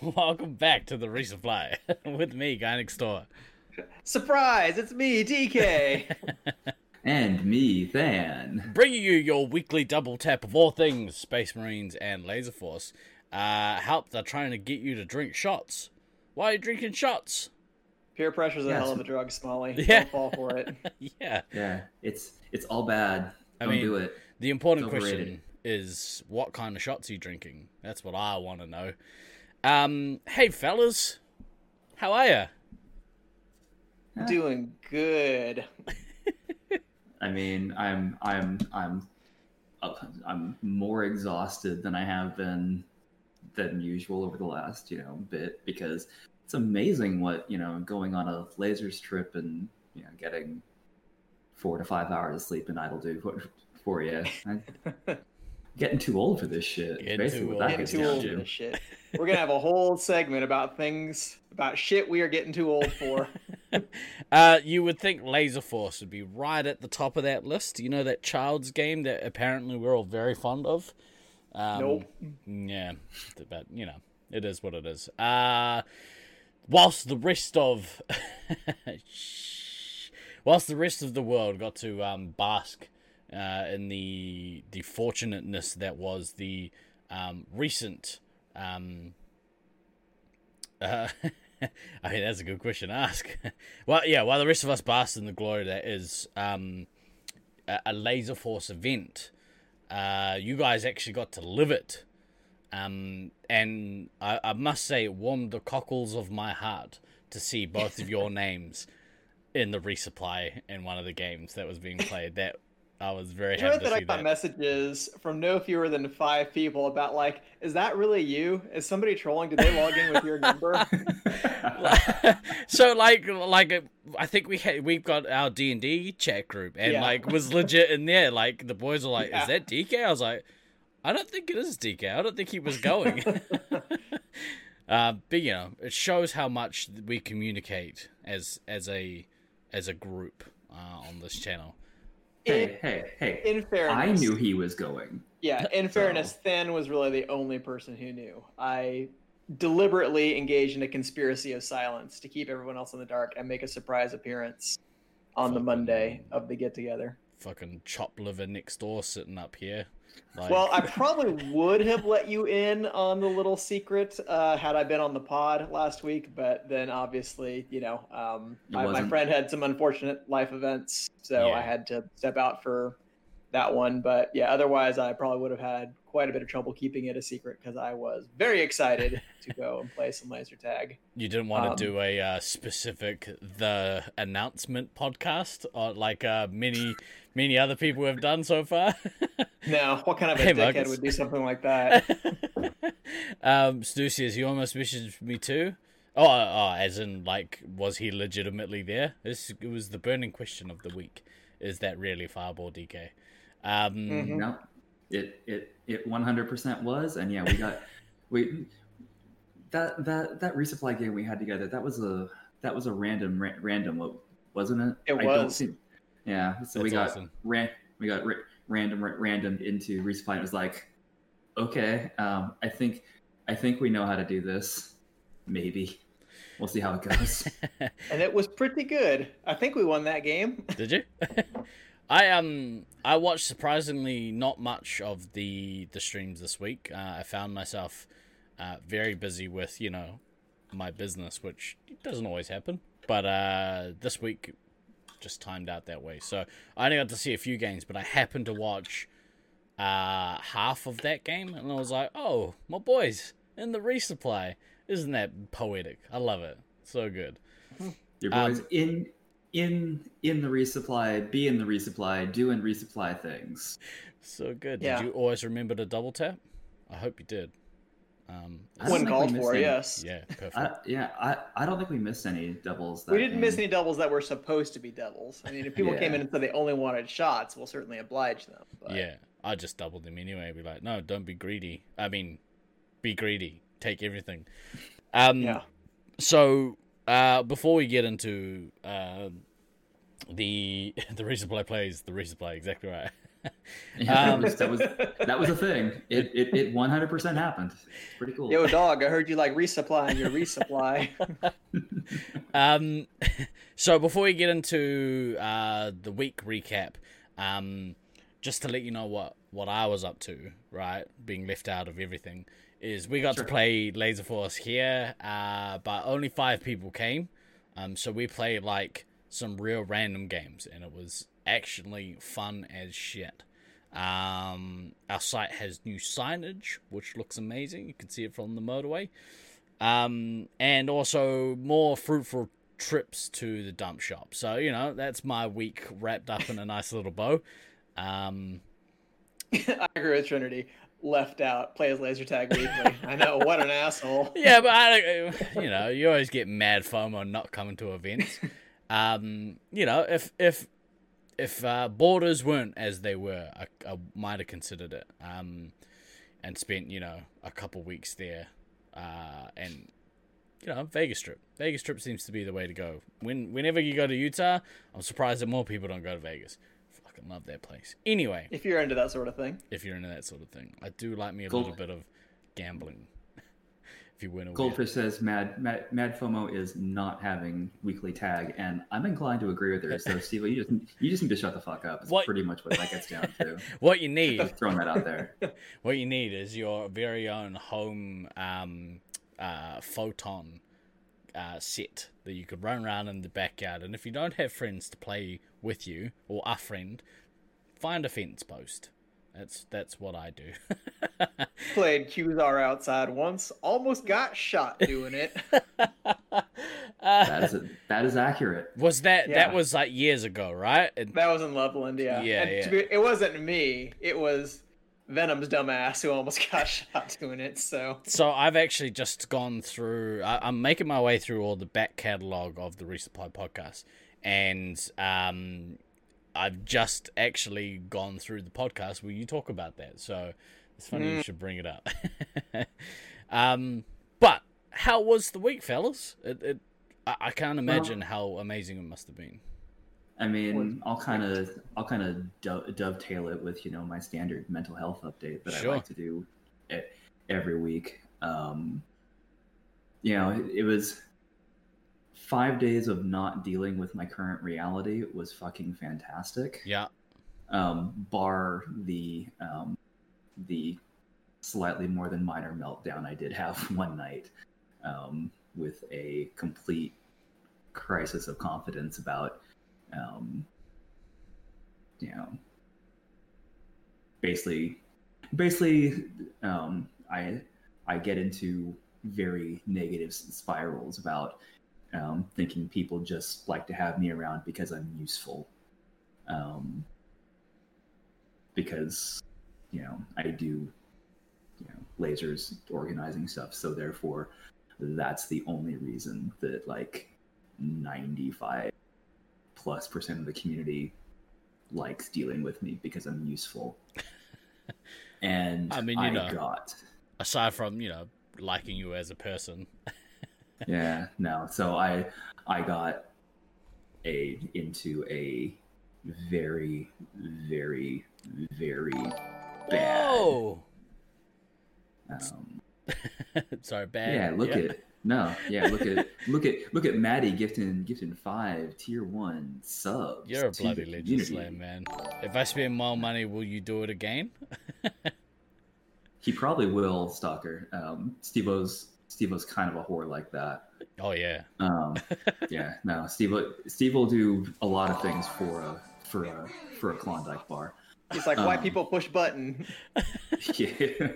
welcome back to the resupply with me, guy next door. Surprise! It's me, DK. and me, Than. Bringing you your weekly double tap of all things Space Marines and Laser Force. Uh, help, they're trying to get you to drink shots. Why are you drinking shots? Peer pressure's a Yes. hell of a drug, Smalley. Yeah. Don't fall for it. yeah. Yeah, it's it's all bad. I Don't mean, do it. The important question is what kind of shots are you drinking? That's what I want to know. Um, hey, fellas. How are ya? Doing good. I mean, I'm I'm I'm I'm more exhausted than I have been than usual over the last you know bit because it's amazing what you know going on a lasers trip and you know getting four to five hours of sleep and idle do for, for you. I'm getting too old for this shit. Getting Basically, too what that old. Getting gets too old for this shit. We're gonna have a whole segment about things about shit we are getting too old for. Uh, you would think Laser Force would be right at the top of that list. You know that child's game that apparently we're all very fond of. Um, Nope. Yeah, but you know, it is what it is. Uh, whilst the rest of, whilst the rest of the world got to um, bask uh, in the the fortunateness that was the um, recent. Um, uh, I mean, that's a good question to ask. well, yeah, while the rest of us bask in the glory that is um, a, a Laser Force event, uh, you guys actually got to live it. Um, and I, I must say, it warmed the cockles of my heart to see both of your names in the resupply in one of the games that was being played. That I was very Did you know happy to that I got that. messages from no fewer than five people about like, is that really you? Is somebody trolling? Did they log in with your number? so like like I think we had we've got our D and D chat group and Yeah. like was legit in there. Like the boys were like, Yeah. "Is that DK?" I was like, "I don't think it is DK. I don't think he was going." uh, but you know, it shows how much we communicate as as a as a group uh, on this channel. Hey, hey, hey! In fairness, I knew he was going. Yeah, in fairness, Than was really the only person who knew. I deliberately engaged in a conspiracy of silence to keep everyone else in the dark and make a surprise appearance on the Monday of the get together. Fucking chop liver next door sitting up here. Like, Well, I probably would have let you in on the little secret uh, had I been on the pod last week, but then obviously, you know, um, my, my friend had some unfortunate life events, so Yeah. I had to step out for that one. But yeah, otherwise, I probably would have had quite a bit of trouble keeping it a secret because I was very excited to go and play some laser tag. You didn't want Um, to do a uh, specific the announcement podcast, or like a many many other people have done so far. Now, what kind of a Hey, dickhead Marcus. would do something like that? um, Stu says you almost messaged me too. Oh, oh, as in like, was he legitimately there? This it was the burning question of the week. Is that really Fireball DK? Um, Mhm. No, it it it 100% was, and yeah, we got we that that that resupply game we had together. That was a that was a random ra- random wa- wasn't it? It I don't was. Think- yeah, so we got awesome. ran we got ra- random ra- random into resupply. It was like, okay, um, I think I think we know how to do this. Maybe we'll see how it goes. and it was pretty good. I think we won that game. Did you? I um I watched surprisingly not much of the the streams this week. Uh, I found myself uh, very busy with you know my business, which doesn't always happen. But uh, this week just timed out that way, so I only got to see a few games. But I happened to watch uh, half of that game, and I was like, "Oh, my boys in the resupply! Isn't that poetic? I love it. So good." Your Um, boys in in in the resupply, be in the resupply, doing resupply things. So good. Yeah. Did you always remember to double tap? I hope you did. Um, I don't When think called missed for, any. yes. yeah, perfect. I, yeah, I, I don't think we missed any doubles. That We didn't miss any doubles that were supposed to be doubles. I mean, if people came in and said they only wanted shots, we'll certainly oblige them. But yeah, I just doubled them anyway. Be like, no, don't be greedy. I mean, be greedy. Take everything. Um, yeah. So uh, before we get into uh, the the resupply plays, the reason resupply exactly right. Yeah, Um, that, was, that was a thing. It it it 100% happened. It's pretty cool. Yo, dog, I heard you like resupplying your resupply. Um, so before we get into uh, the week recap, um, just to let you know what what I was up to, right, being left out of everything, is we got Sure. to play Laser Force here, uh, but only five people came. Um, so we played like some real random games, and it was actually fun as shit. Um, our site has new signage, which looks amazing. You can see it from the motorway um, and also more fruitful trips to the dump shop. So you know that's my week wrapped up in a nice little bow. Um, I agree with Trinity. Left out, plays laser tag weekly. I know, what an asshole. yeah, but I, you know, you always get mad FOMO not coming to events. Um, you know, if if if uh, borders weren't as they were, I, I might have considered it. Um, and spent you know a couple weeks there. Uh, and you know, Vegas Strip. Vegas Strip seems to be the way to go. When whenever you go to Utah, I'm surprised that more people don't go to Vegas. Fucking love that place. Anyway, If you're into that sort of thing. if you're into that sort of thing, I do like me a Gold- little bit of gambling. If you win a Goldfish says Mad, Mad Mad FOMO is not having weekly tag, and I'm inclined to agree with her. So Steve, you just you just need to shut the fuck up. It's What- pretty much what that gets down to. what you need, Just throwing that out there. what you need is your very own home um, uh, photon uh, set that you could run around in the backyard. And if you don't have friends to play with you or a friend, find a fence post. That's that's what I do. Played Q-Zar outside once, almost got shot doing it. That is that is accurate. was that Yeah. that was like years ago, right? And- That was in Loveland, yeah. Yeah, And yeah. To be, it wasn't me. It was Venom's dumbass who almost got shot doing it. So So I've actually just gone through. I, I'm making my way through all the back catalog of the Resupply podcast, and um, I've just actually gone through the podcast where you talk about that. So it's funny you should bring it up. um, but how was the week, fellas? It, it I, I can't imagine how amazing it must have been. I mean, I'll kind of I'll kind of do- dovetail it with you know my standard mental health update that Sure. I like to do e- every week. Um, you know, it, it was five days of not dealing with my current reality was fucking fantastic. Yeah, um, bar the um, the slightly more than minor meltdown I did have one night um, with a complete crisis of confidence about um, you know basically basically um, I I get into very negative spirals about um, thinking people just like to have me around because I'm useful. Um, because you know I do you know lasers organizing stuff, so therefore that's the only reason that like 95 plus percent of the community likes dealing with me because I'm useful. And I mean, you know. got aside from you know liking you as a person. yeah no so i i got a into a very very very bad Whoa! um, Sorry, bad. yeah look at no yeah look at look at look at maddie gifting gifting five tier one subs You're a bloody legend slam, man. If I spend more money, will you do it again? he probably will stalker um steve-o's steve-o's kind of a whore like that Oh yeah. Um, yeah, no, Steve. Steve will do a lot of things for a for a for a Klondike bar. he's like, white Um, people push button. yeah,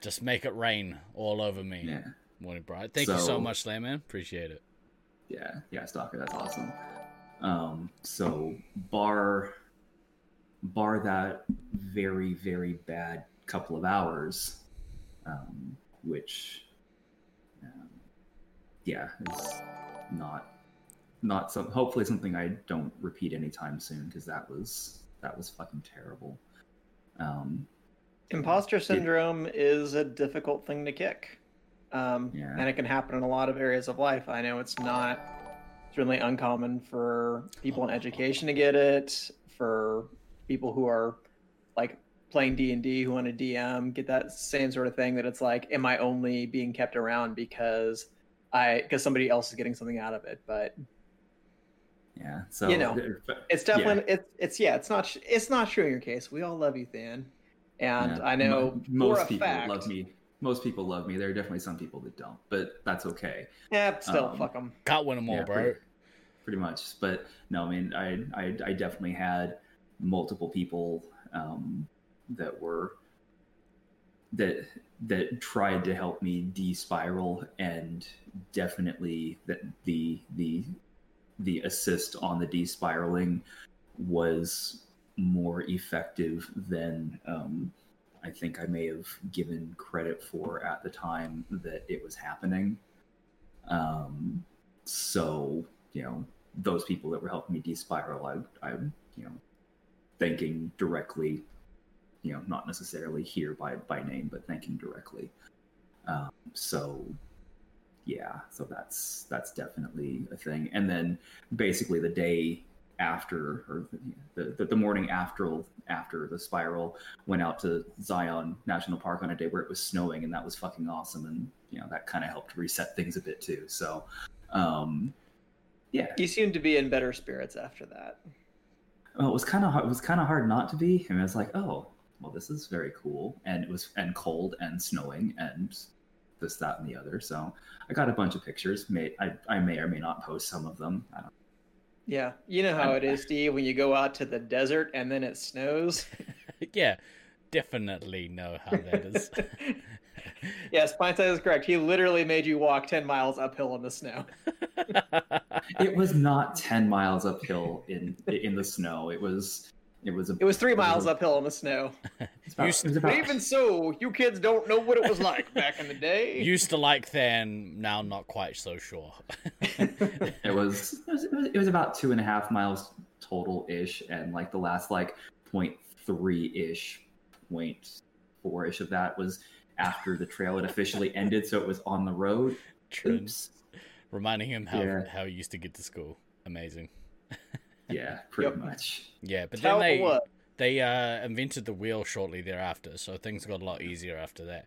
Just make it rain all over me. yeah, Morning, Brian. Thank you so So- much, Slam man. Appreciate it. yeah, yeah. Stalker, that's awesome. Um, so bar bar that very very bad couple of hours, um, which yeah is not not some hopefully something I don't repeat anytime soon because that was that was fucking terrible. Um, Imposter syndrome is a difficult thing to kick. Um, Yeah. And it can happen in a lot of areas of life. I know it's not it's really uncommon for people in education to get it, for people who are like playing D and D who want to DM get that same sort of thing that it's like, am I only being kept around because I because somebody else is getting something out of it? But Yeah. So You know, but- it's yeah. definitely it's it's yeah, it's not it's not true in your case. We all love you, Than, and Yeah. I know Mo- most for a people fact, love me. Most people love me. There are definitely some people that don't, but that's okay. Yeah, still Um, fuck them. Can't win them all, Yeah, bro. pretty- Pretty much, but no, I mean, I I, I definitely had multiple people um, that were that that tried to help me de-spiral, and definitely that the the the assist on the de-spiraling was more effective than um, I think I may have given credit for at the time that it was happening. Um, so you know, those people that were helping me de-spiral, I, I'm you know, thanking directly. You know, not necessarily here by by name, but thanking directly. Um, so yeah, so that's that's definitely a thing. And then basically the day after or the, the, the morning after after the spiral went out to Zion National Park on a day where it was snowing and that was fucking awesome and you know that kind of helped reset things a bit too. So um yeah, You seem to be in better spirits after that. well, it was kind of hard it was kind of hard not to be. I mean, it's like, oh, well, this is very cool, and it was and cold and snowing and this, that, and the other. So I got a bunch of pictures. May I, I may or may not post some of them. I don't. Yeah, you know how it is, Steve. When you go out to the desert and then it snows. yeah, definitely know how that is. yes, Pine is correct. He literally made you walk ten miles uphill in the snow. It was not ten miles uphill in in the snow. It was it was a, It was three was miles a- uphill in the snow. About, Used- But about even so, you kids don't know what it was like back in the day. Used to like then, now not quite so sure. it was it was, it was about two and a half miles total ish, and like the last like point three ish, point four ish of that was after the trail had officially ended, so it was on the road. Trin, Oops. reminding him how Yeah. how he used to get to school. Amazing. Yeah, pretty Yep. much. Yeah, but Tell then they what, they uh, invented the wheel shortly thereafter, so things got a lot easier after that.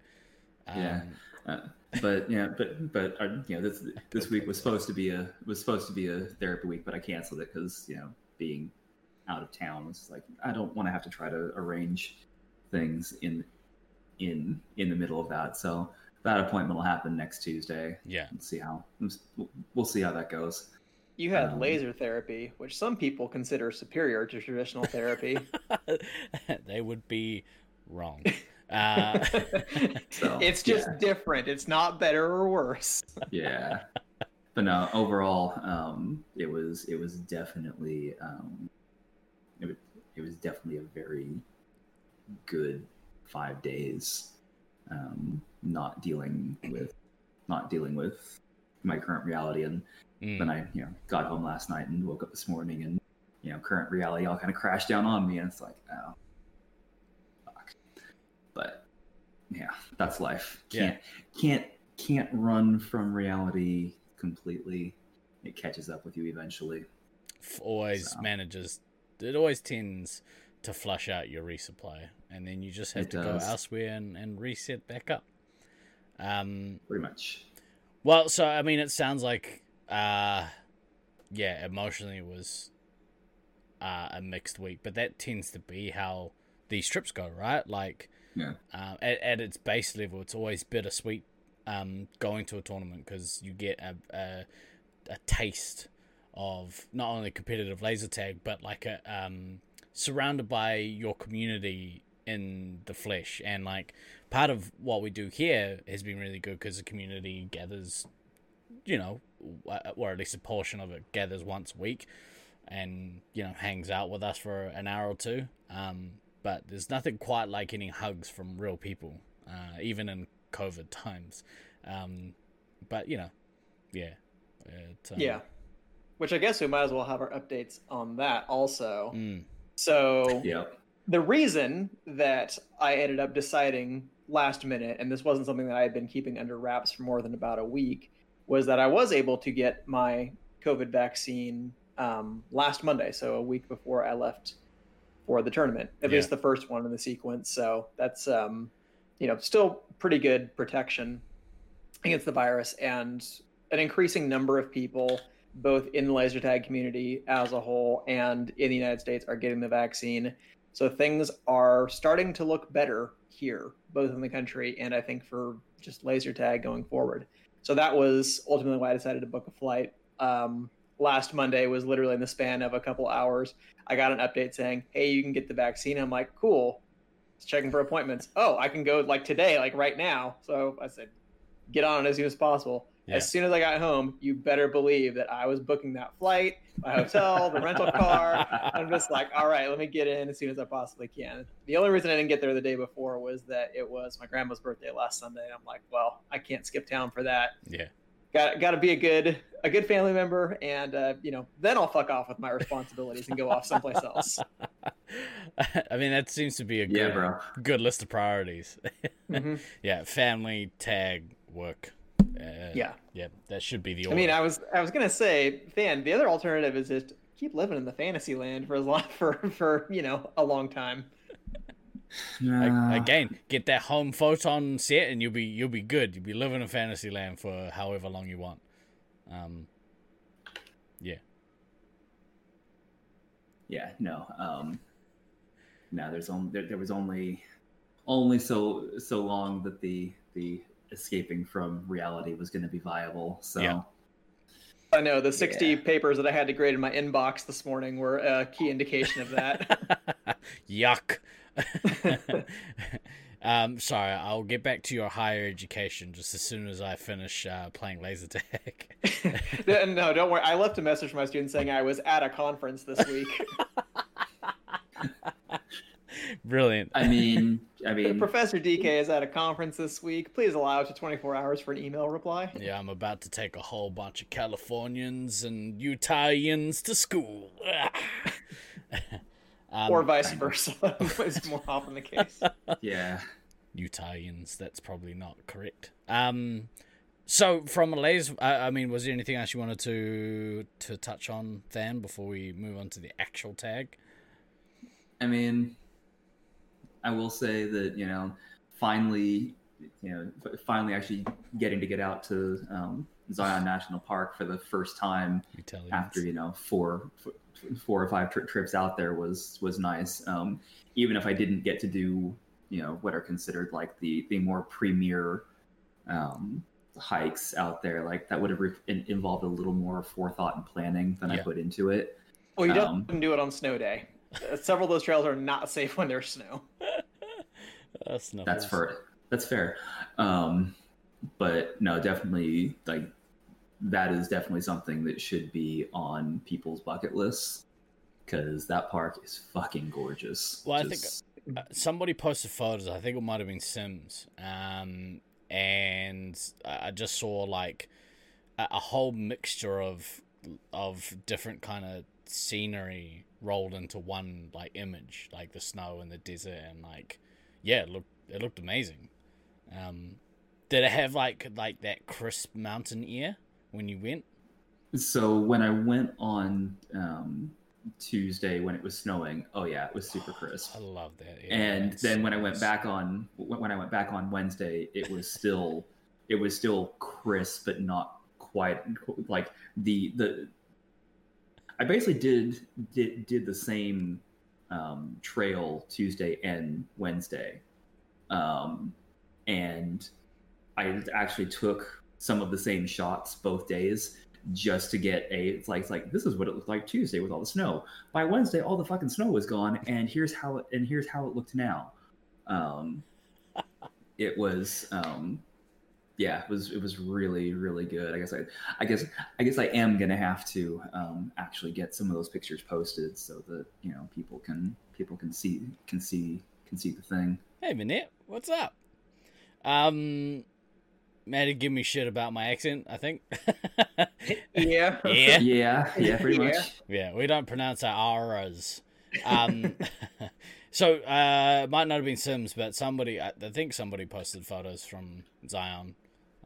Um, Yeah. Uh, but yeah, but but uh, you know this this week was supposed to be a was supposed to be a therapy week, but I canceled it because you know being out of town was like I don't want to have to try to arrange things in in in the middle of that. So that appointment will happen next Tuesday. Yeah. and see how we'll see how that goes. You had um, laser therapy, which some people consider superior to traditional therapy. they would be wrong. Uh, So it's just yeah. different. It's not better or worse. yeah but no overall um it was it was definitely um it, was- it was definitely a very good five days um not dealing with not dealing with my current reality and mm, then i you know got home last night and woke up this morning and you know current reality all kind of crashed down on me and it's like oh fuck but yeah that's life can't can't can't run from reality completely it catches up with you eventually always So. manages. It always tends to flush out your resupply, and then you just have It to does. go elsewhere and, and reset back up. Um, pretty much Well, so I mean, it sounds like, uh, yeah, emotionally it was uh, a mixed week, but that tends to be how these trips go, right? Like, Yeah. um, at, at its base level, it's always bittersweet um, going to a tournament because you get a, a a taste of not only competitive laser tag, but like a um, surrounded by your community in the flesh, and like part of what we do here has been really good because the community gathers, you know, w- or at least a portion of it gathers once a week, and you know hangs out with us for an hour or two. Um, but there's nothing quite like getting hugs from real people, uh, even in COVID times. Um, but you know, yeah, it, um, yeah. Which I guess we might as well have our updates on that also. mm, So yeah. the reason that I ended up deciding last minute, and this wasn't something that I had been keeping under wraps for more than about a week, was that I was able to get my COVID vaccine um, last Monday, so a week before I left for the tournament, at Yeah. least the first one in the sequence. So that's um, you know still pretty good protection against the virus, and an increasing number of people, both in the laser tag community as a whole and in the United States, are getting the vaccine. So things are starting to look better here, both in the country and I think for just laser tag going forward. So that was ultimately why I decided to book a flight. Um, last Monday was literally in the span of a couple hours. I got an update saying, "Hey, you can get the vaccine." I'm like, "Cool." Just checking for appointments. Oh, I can go like today, like right now. So I said, "Get on it as soon as possible." Yeah. As soon as I got home, you better believe that I was booking that flight, my hotel, the rental car. I'm just like, all right, let me get in as soon as I possibly can. The only reason I didn't get there the day before was that it was my grandma's birthday last Sunday. And I'm like, well, I can't skip town for that. Yeah. Got got to be a good a good family member, and uh, you know, then I'll fuck off with my responsibilities and go off someplace else. I mean, that seems to be a good, Yeah, good list of priorities. Mhm. yeah, family, tag, work. Uh, Yeah. yeah, that should be the I mean, I was I was gonna say, Than. The other alternative is just keep living in the fantasy land for as long for for you know a long time. Like, again, get that home photon set, and you'll be you'll be good. You'll be living in fantasy land for however long you want. Um, yeah, yeah no um no there's only there, there was only only so so long that the the escaping from reality was going to be viable so Yeah. I know the 60 Yeah. papers that I had to grade in my inbox this morning were a key indication of that. yuck. um, sorry, I'll get back to your higher education just as soon as I finish uh, playing laser tag. no, don't worry. I left a message for my students saying I was at a conference this week. Brilliant. i mean i mean Professor DK is at a conference this week. Please allow up to 24 hours for an email reply. Yeah, I'm about to take a whole bunch of Californians and Utahians to school. um, or vice versa is more often the case. yeah Utahians, that's probably not correct. Um, so from a laser, I, I mean, was there anything else you wanted to to touch on, Than, before we move on to the actual tag? I mean, I will say that you know, finally, you know, finally actually getting to get out to um, Zion National Park for the first time Utahans. after you know four four or five tri- trips out there was was nice. Um, even if I didn't get to do you know what are considered like the the more premier um, hikes out there, like that would have re- involved a little more forethought and planning than I put into it. Well, you Um, don't do it on snow day. Uh, Several of those trails are not safe when there's snow. That's not. That's fair. That's fair. Um, but no, definitely like that is definitely something that should be on people's bucket lists because that park is fucking gorgeous. Well, I think- Uh, somebody posted photos. I think it might have been Sims. Um, and I I just saw like a, a whole mixture of of different kind of scenery rolled into one like image, like the snow and the desert, and like yeah, it looked it looked amazing. Um, did it have like like that crisp mountain air when you went? so when I went on um, Tuesday when it was snowing, oh yeah, it was super crisp. I love that. air. and then so when I went back on when I went back on Wednesday, it was still it was still crisp, but not quite like the the. I basically did did did the same um, trail Tuesday and Wednesday, um, and I actually took some of the same shots both days just to get a it's like it's like this is what it looked like Tuesday with all the snow by Wednesday, all the fucking snow was gone, and here's how it and here's how it looked now. Um, it was, um, yeah, it was it was really really good. I guess I, I guess I guess I am gonna have to um, actually get some of those pictures posted so that you know people can people can see can see can see the thing. Hey, Manette, what's up? Um, Maddie give me shit about my accent, I think. Yeah. yeah. Yeah, yeah, pretty Yeah. much. Yeah, we don't pronounce our R's. Um, so, uh, it might not have been Sims, but somebody, I, I think somebody posted photos from Zion.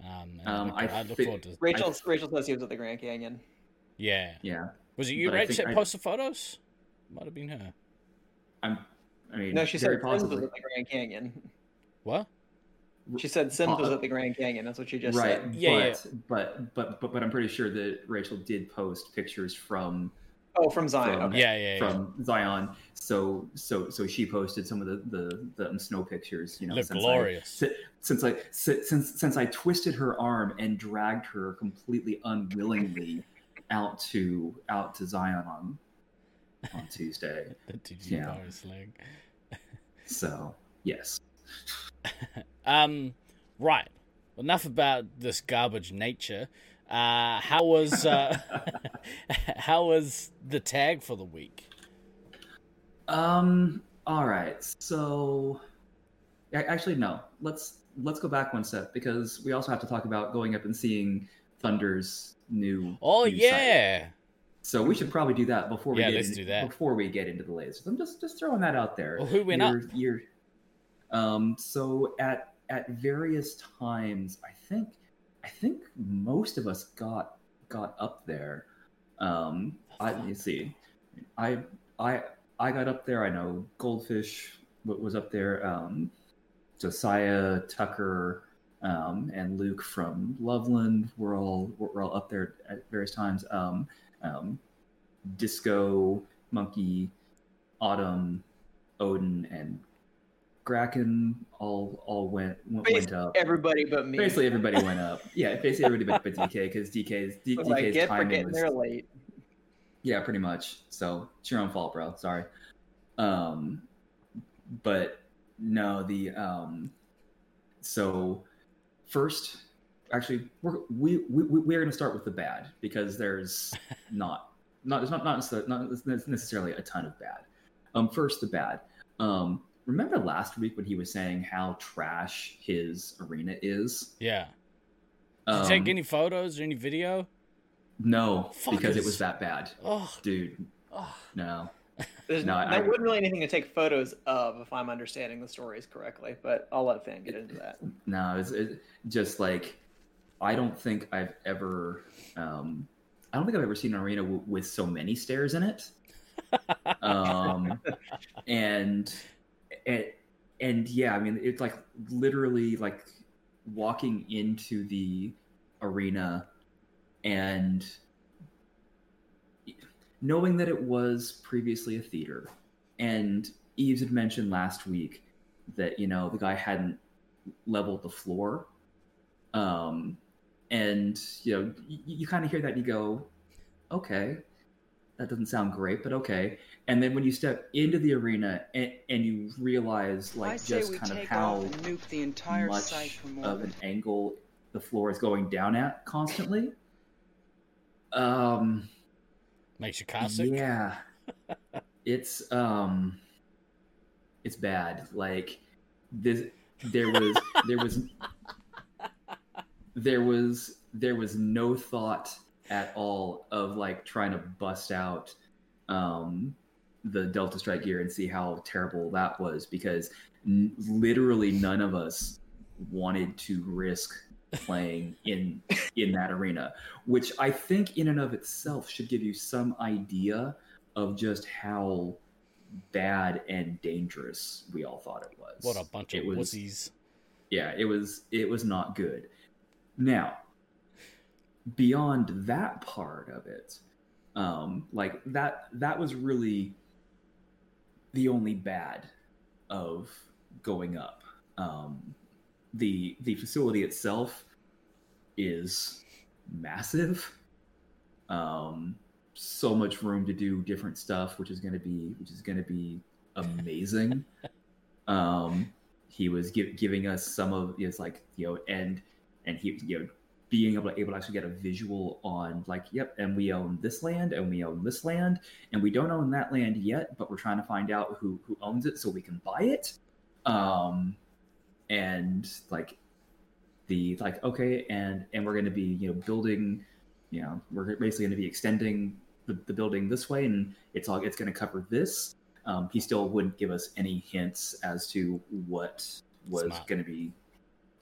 Um, Um, I, look, I I look thi- forward to. Rachel Rachel says he was at the Grand Canyon. Yeah. Yeah, Was it you, But I Rach, think that posted photos? Might have been her. I'm. I mean, No, she said Sims was possibly. at the Grand Canyon. What? She said Sims was at the Grand Canyon. That's what she just right, said. Yeah, but, but but but but I'm pretty sure that Rachel did post pictures from Oh, from Zion. From- okay. Yeah, yeah, yeah. from Zion. So so so she posted some of the the, the snow pictures. You know, Look since glorious. I, since I si- since since I twisted her arm and dragged her completely unwillingly out to out to Zion on on Tuesday. the TG yeah. power slang. So yes. Um, right. Enough about this garbage nature. Uh, how was uh, how was the tag for the week? Um. All right. So, actually, no. Let's let's go back one step because we also have to talk about going up and seeing Thunder's new. Oh new site. yeah, So we should probably do that before we Yeah, get let's in- do that. before we get into the lasers. I'm just just throwing that out there. Well, who went you're, up? You're, um. So at at various times, I think I think most of us got got up there. Um. I let me see. I I I got up there. I know Goldfish wa- was up there. Um, Josiah Tucker um, and Luke from Loveland were all were all up there at various times. Um, um, Disco Monkey, Autumn, Odin, and Kraken all all went went, went up. Everybody but me. Basically, everybody went up. Yeah, basically everybody but, but DK because DK's D, What I DK's get for timing getting was there late. yeah, pretty much. So it's your own fault, bro. Sorry. Um, but no, the um, so first, actually, we're we we we're gonna start with the bad because there's not not it's not not necessarily, not necessarily a ton of bad. Um, first the bad. Um, remember last week when he was saying how trash his arena is? yeah. Did you Um, take any photos or any video? no, because it was that bad, Oh, dude. oh. No. There's No, I- there wasn't really anything to take photos of, if I'm understanding the stories correctly. But I'll let Than get into that. No, it's it, just like I don't think I've ever. Um, I don't think I've ever seen an arena w- with so many stairs in it. Um, and and and yeah, I mean it's like literally like walking into the arena and knowing that it was previously a theater. And Eves had mentioned last week that you know the guy hadn't leveled the floor. Um and you know you, you kind of hear that and you go okay that doesn't sound great but okay and then when you step into the arena and, and you realize like say just kind of how nuke the entire much site of an angle the floor is going down at constantly um Makes you car sick. yeah. it's um it's bad. Like this there was there was there was there was no thought at all of like trying to bust out um the Delta Strike gear and see how terrible that was because n- literally none of us wanted to risk playing in in that arena which i think in and of itself should give you some idea of just how bad and dangerous we all thought it was What a bunch of it was wussies. yeah it was it was not good now beyond that part of it um like that that was really the only bad of going up. Um the the facility itself is massive. Um so much room to do different stuff which is going to be which is going to be amazing. Um he was gi- giving us some of it's like you know and and he you know being able to, able to actually get a visual on like yep and we own this land and we own this land and we don't own that land yet but we're trying to find out who who owns it so we can buy it. Um and like the like okay and and we're going to be you know building you know we're basically going to be extending the, the building this way and it's all it's going to cover this. Um, he still wouldn't give us any hints as to what was going to be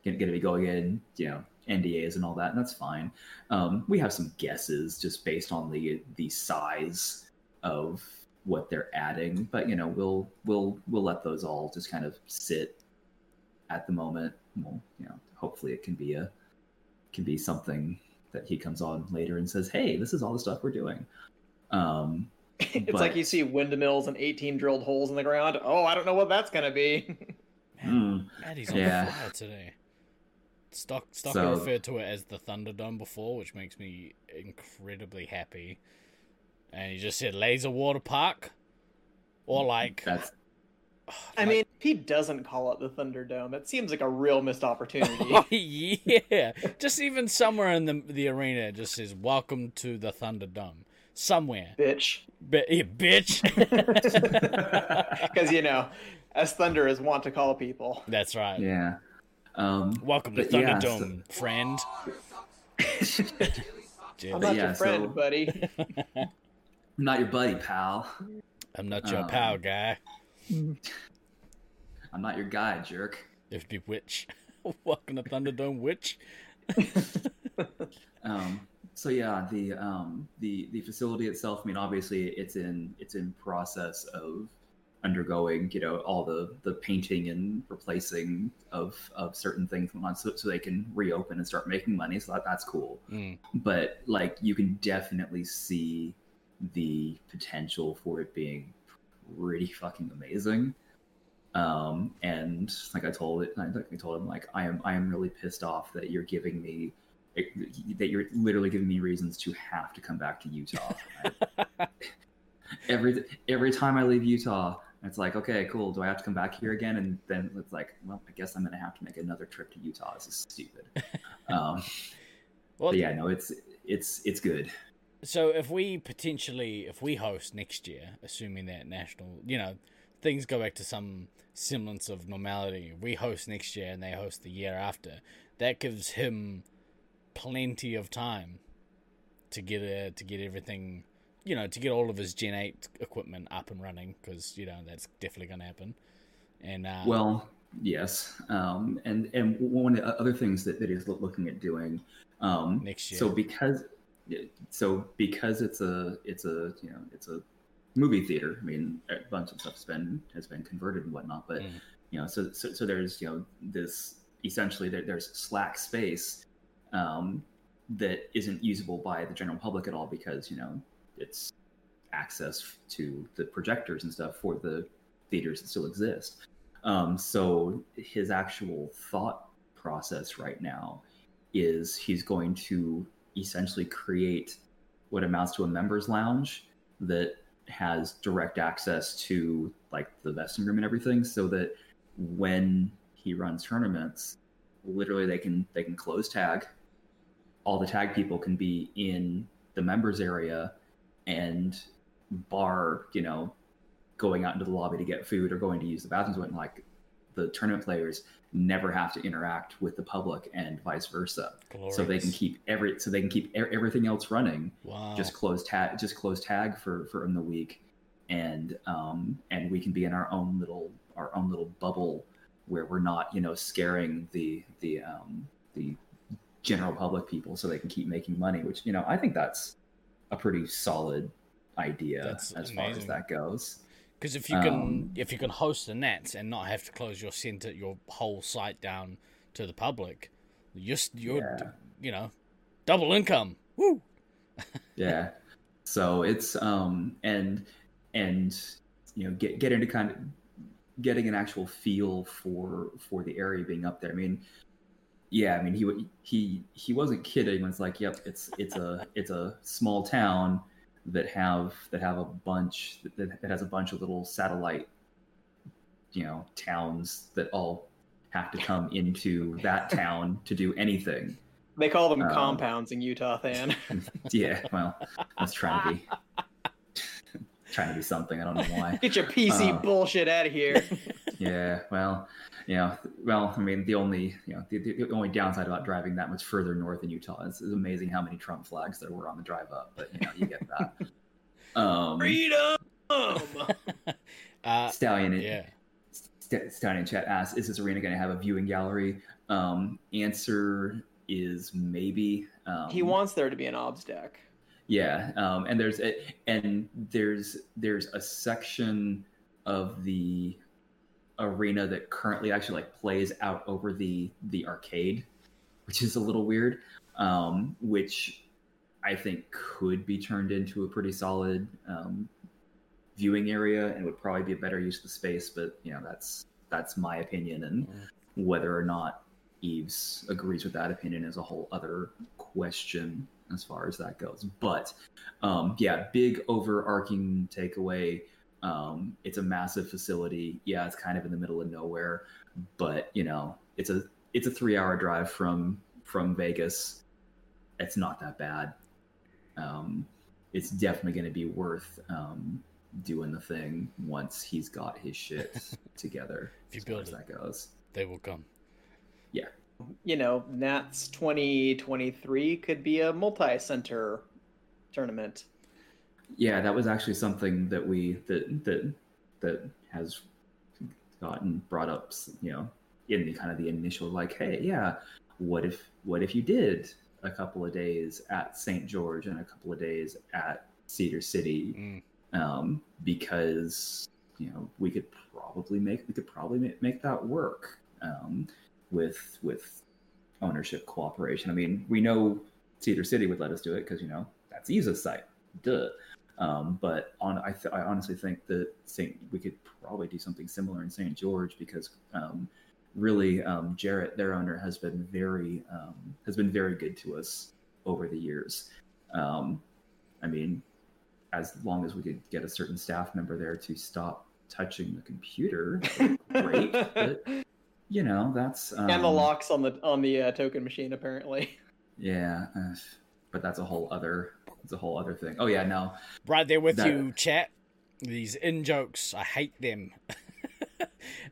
going to be going in you know ndas and all that and that's fine um, we have some guesses just based on the the size of what they're adding. But you know, we'll we'll we'll let those all just kind of sit at the moment. Well, you know, hopefully it can be a can be something that he comes on later and says, "Hey, this is all the stuff we're doing." Um, it's But- like you see windmills and 18 drilled holes in the ground. Oh, I don't know what that's gonna be. mm, Maddie's on Yeah. fire today. Stock Stocker So- referred to it as the Thunderdome before, which makes me incredibly happy. And he just said laser water park, or mm, like, that's I like- mean, if he doesn't call it the Thunderdome, it seems like a real missed opportunity. Oh yeah, just even somewhere in the the arena it just says "Welcome to the Thunderdome." Somewhere, Bitch. Bi- yeah, bitch. Because, you know, as Thunder is wont to call people. That's right. yeah. Um, Welcome to But yeah, Thunderdome, friend. I'm not yeah, your friend, so- buddy. I'm not your buddy, pal. I'm not your Um, pal guy. I'm not your guy, jerk. If be witch. Welcome to Thunderdome, witch. Um, so yeah, the um, the the facility itself. I mean, obviously, it's in it's in process of undergoing, you know, all the the painting and replacing of of certain things, and so so they can reopen and start making money. So that, that's cool. Mm. But like, you can definitely see the potential for it being pretty fucking amazing. Um, and like I told it, I told him like I am I am really pissed off that you're giving me that you're literally giving me reasons to have to come back to Utah. Every every time I leave Utah, it's like, okay, cool. Do I have to come back here again? And then it's like, well, I guess I'm gonna have to make another trip to Utah. This is stupid. um, Well, but yeah, no, it's it's it's good. So if we potentially, if we host next year, assuming that national, you know, things go back to some semblance of normality, we host next year and they host the year after, that gives him plenty of time to get uh, to get everything, you know, to get all of his Gen Eight equipment up and running because you know that's definitely gonna happen. And uh, Well, yes, um, and and one of the other things that, that he's looking at doing um, Next year. So because so because it's a it's a you know it's a movie theater. I mean, a bunch of stuff's been has been converted and whatnot, but Mm. you know, so, so so there's you know this essentially there, there's slack space um, that isn't usable by the general public at all because you know it's access to the projectors and stuff for the theaters that still exist. Um, so his actual thought process right now is he's going to essentially create what amounts to a members lounge that has direct access to like the vesting room and everything so that when he runs tournaments literally they can they can close tag all the tag people can be in the members area and bar you know going out into the lobby to get food or going to use the bathrooms when like the tournament players never have to interact with the public and vice versa. So they can keep every so they can keep e- everything else running. Wow. just close tag just close tag for for in the week. And um and we can be in our own little our own little bubble where we're not you know scaring the the um the general public people so they can keep making money which you know i think that's a pretty solid idea That's as far as that goes Because if you can, Um, if you can host the nets and not have to close your center, your whole site down to the public, you're you're Yeah. you know double income. Woo! yeah so it's um and and you know get get into kind of getting an actual feel for for the area being up there i mean yeah i mean he he he wasn't kidding it's like yep it's it's a it's a small town that have that have a bunch that, that has a bunch of little satellite you know towns that all have to come into that town to do anything They call them Um, compounds in Utah, Than. yeah well that's trying to be trying to be something i don't know why Get your PC Uh, bullshit out of here. yeah well you know well i mean the only you know the, the only downside about driving that much further north in utah is it's amazing how many trump flags there were on the drive up but you know you get that um Freedom! Uh, stallion yeah. St- stallion chat asks is this arena going to have a viewing gallery um answer is maybe um he wants there to be an obs deck. Yeah, um, and there's a, and there's there's a section of the arena that currently actually like plays out over the the arcade, which is a little weird. Um, which I think could be turned into a pretty solid um, viewing area and would probably be a better use of the space. But you know, that's that's my opinion, and whether or not Eves agrees with that opinion is a whole other question as far as that goes. But um, yeah, big overarching takeaway. Um, it's a massive facility. Yeah, it's kind of in the middle of nowhere, but you know, it's a it's a three hour drive from from Vegas. It's not that bad. Um, it's definitely going to be worth um, doing the thing once he's got his shit together. If you as far build as it. that goes. They will come. You know, Nats 2023 could be a multi-center tournament. Yeah, that was actually something that we that that that has gotten brought up, you know, in the kind of the initial like, hey, yeah, what if what if you did a couple of days at St. George and a couple of days at Cedar City, Mm. um, because you know we could probably make we could probably make, make that work um, with with ownership cooperation. I mean, we know Cedar City would let us do it because you know that's Eve's site, duh. Um, but on, I, th- I honestly think that Saint we could probably do something similar in St. George because um, really um, Jarrett, their owner, has been very um, has been very good to us over the years. Um, I mean, as long as we could get a certain staff member there to stop touching the computer, great. but you know, that's um, and the locks on the on the uh, token machine apparently. Yeah, uh, but that's a whole other it's a whole other thing. Oh yeah, no, Right there with That- you, chat. These in jokes, I hate them.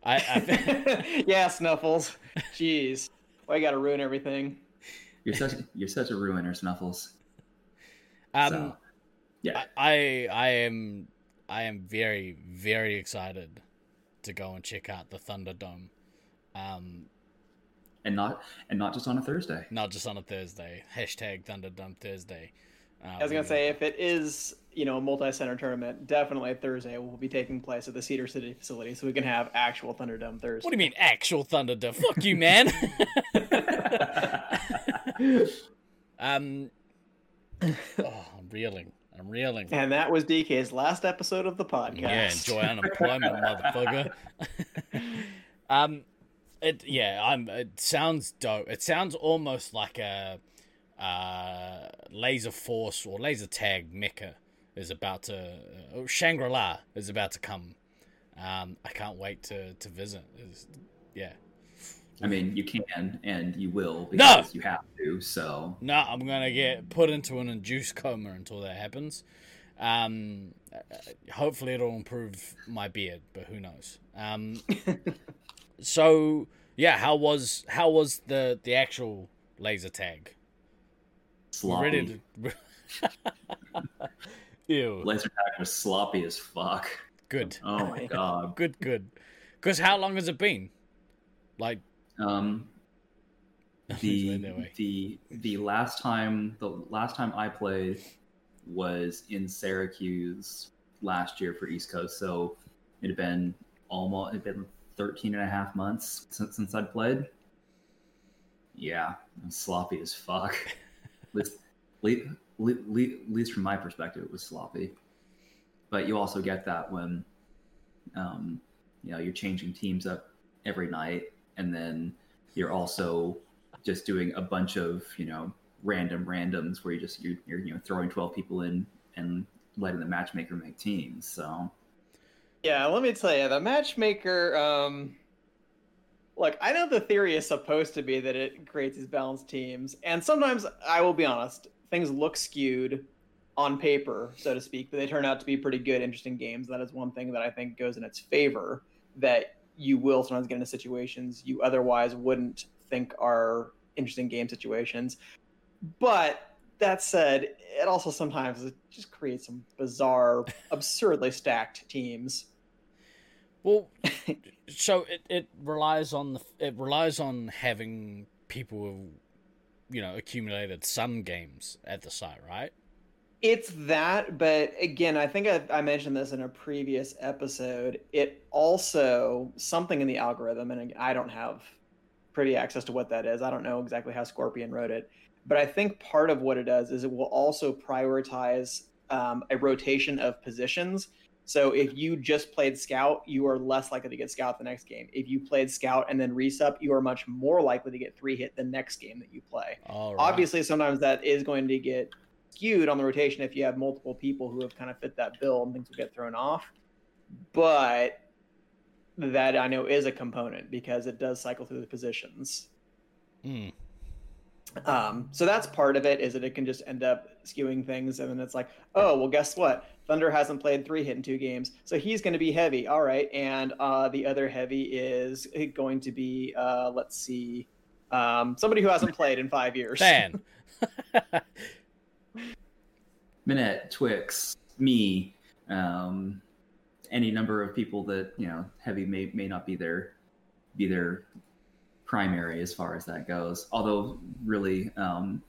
I, I yeah, Snuffles. Jeez, why you gotta ruin everything? you're such you're such a ruiner, Snuffles. um, so, yeah, I I am I am very very excited to go and check out the Thunderdome. Um, and not and not just on a Thursday. not just on a Thursday. Hashtag Thunderdome Thursday. Uh, I was gonna say if it is you know a multi-center tournament, definitely Thursday will be taking place at the Cedar City facility, so we can have actual Thunderdome Thursday. What do you mean actual Thunderdome? Fuck you, man. um, oh, I'm reeling. I'm reeling. And that was DK's last episode of the podcast. Yeah, enjoy unemployment, motherfucker. um, it yeah, I'm. It sounds dope. It sounds almost like a uh laser force or laser tag mecha is about to uh, Shangri La is about to come. Um, I can't wait to to visit. It's, yeah. I mean, you can and you will No! because you have to. So No, I'm gonna get put into an induced coma until that happens. Um, uh, hopefully it'll improve my beard, but who knows? Um, so yeah, how was how was the the actual laser tag? sloppy. To... Ew. Laser tag was sloppy as fuck. Good. Oh my god. Good. Good. Because how long has it been? Like Um, the put it that way. the the last time the last time I played was in Syracuse last year for East Coast, so it had been almost it had been 13 and a half months since, since I'd played. Yeah, was sloppy as fuck. At least, le- le- le- at least from my perspective, it was sloppy. But you also get that when, um, you know, you're changing teams up every night, and then you're also just doing a bunch of you know random randoms where you just you're, you're you know throwing 12 people in and letting the matchmaker make teams. So Yeah, let me tell you, the matchmaker. Um, look, I know the theory is supposed to be that it creates these balanced teams, and sometimes I will be honest, things look skewed on paper, so to speak, but they turn out to be pretty good, interesting games. That is one thing that I think goes in its favor. That you will sometimes get into situations you otherwise wouldn't think are interesting game situations. But that said, it also sometimes just creates some bizarre, absurdly stacked teams. Well, so it, it relies on the it relies on having people who, you know, accumulated some games at the site, right? It's that, but again, I think I, I, mentioned this in a previous episode. It also something in the algorithm, and I don't have pretty access to what that is. I don't know exactly how Scorpion wrote it, but I think part of what it does is it will also prioritize um, a rotation of positions. So if you just played Scout, you are less likely to get Scout the next game. If you played Scout and then Resup, you are much more likely to get three hit the next game that you play. Obviously, sometimes that is going to get skewed on the rotation if you have multiple people who have kind of fit that bill and things will get thrown off. But that I know is a component because it does cycle through the positions. Mm. Um, so that's part of it is that it can just end up skewing things, and then it's like, oh well, guess what? Thunder hasn't played three hit in two games, so he's going to be heavy. All right, and uh, the other heavy is going to be, uh, let's see, um, somebody who hasn't played in five years. Dan. Minette, Twix, me, um, any number of people that you know heavy may may not be their be their primary as far as that goes. Although really, um,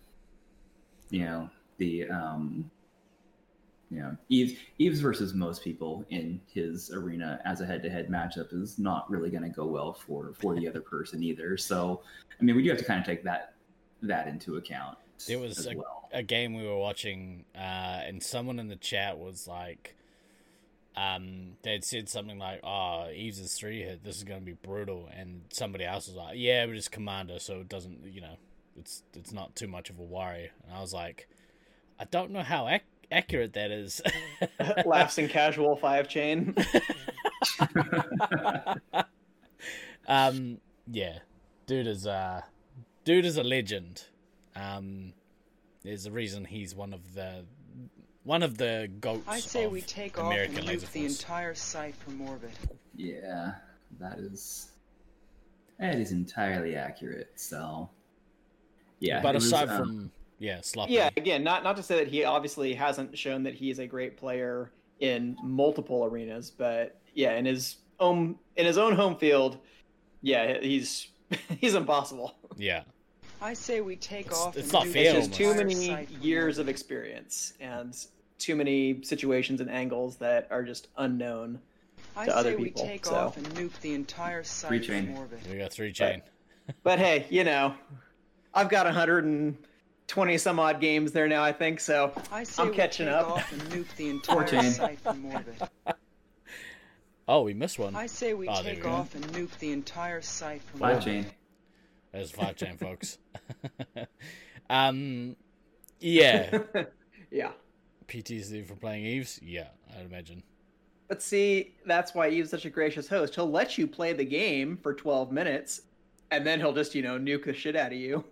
you know the um, you know Eves Eves versus most people in his arena as a head to head matchup is not really going to go well for for the other person either. So I mean we do have to kind of take that that into account. It was a, well. a, game we were watching, uh, and someone in the chat was like, um, they'd said something like, "Oh, Eves is three hit. This is going to be brutal," and somebody else was like, "Yeah, but it's commander, so it doesn't, you know, it's it's not too much of a worry." And I was like, "I don't know how ac- accurate that is." Laughs in casual five chain. um, yeah, dude is uh, dude is a legend. Um, there's a reason he's one of the one of the goats. I say we take American off and nuke the entire site from orbit. Yeah, that is that is entirely accurate. So, yeah. But aside was, um, from yeah, sloppy. Yeah, again, not not to say that he obviously hasn't shown that he is a great player in multiple arenas, but yeah, in his own in his own home field, yeah, he's he's impossible. Yeah. I say we take it's, off. It's not fair. It's just too many years of experience and too many situations and angles that are just unknown I to other people. I say we take so. off and nuke the entire site three chain. We got three chain. But, but hey, you know, I've got 120 some odd games there now. I think so. I say I'm catching we take up. Off and nuke the entire site from orbit. Oh, we missed one. I say we oh, take off and nuke the entire site from Five orbit. chain. There's five chain, folks. um, yeah. yeah. PTSD for playing Eves? Yeah, I'd imagine. But see, that's why Eve's such a gracious host. He'll let you play the game for 12 minutes, and then he'll just, you know, nuke the shit out of you.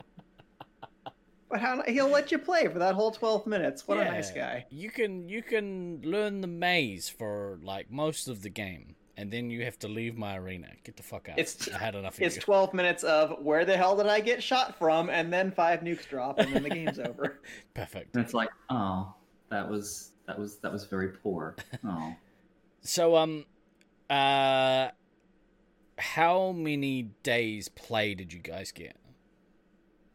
But how he'll let you play for that whole 12 minutes. What yeah, a nice guy. You can you can learn the maze for like most of the game and then you have to leave my arena. Get the fuck out. It's, I had enough. it's you. 12 minutes of where the hell did I get shot from, and then five nukes drop, and then the game's over. Perfect. And it's like, oh, that was that was that was very poor. Oh. so um, uh, how many days play did you guys get?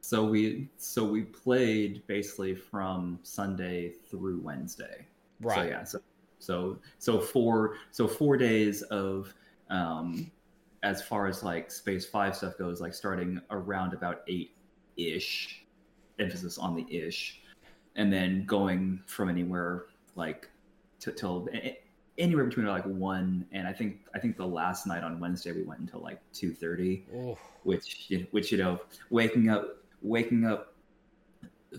So we so we played basically from Sunday through Wednesday. Right. So yeah. So so so four so four days of um, as far as like space five stuff goes, like starting around about eight ish, emphasis on the ish, and then going from anywhere like t- till anywhere between like one and I think I think the last night on Wednesday we went until like two thirty, which which you know waking up waking up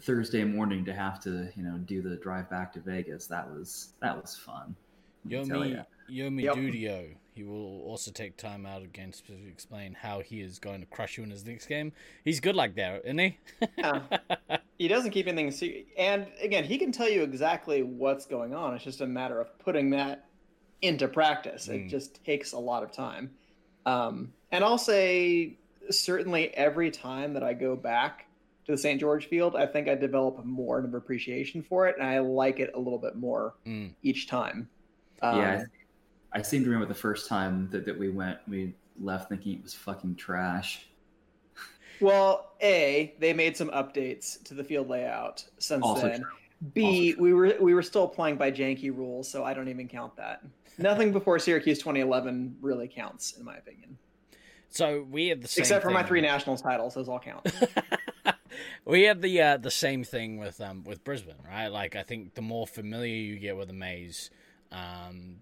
Thursday morning to have to, you know, do the drive back to Vegas. That was that was fun. Yomi Yomi yep. Dudio. He will also take time out again to explain how he is going to crush you in his next game. He's good like that, isn't he? yeah. He doesn't keep anything secret. And again, he can tell you exactly what's going on. It's just a matter of putting that into practice. Mm. It just takes a lot of time. Um, and I'll say, certainly every time that I go back to the St. George field, I think I develop more of appreciation for it, and I like it a little bit more mm. each time. Um, yeah, I, I seem to remember the first time that, that we went, we left thinking it was fucking trash. Well, a they made some updates to the field layout since also then, true. B, we were we were still playing by janky rules, so I don't even count that. Nothing before Syracuse 2011 really counts, in my opinion. So we have the same Except for my thing- three nationals titles, those all count. we had the uh, the same thing with um with Brisbane, right? Like I think the more familiar you get with the maze, um,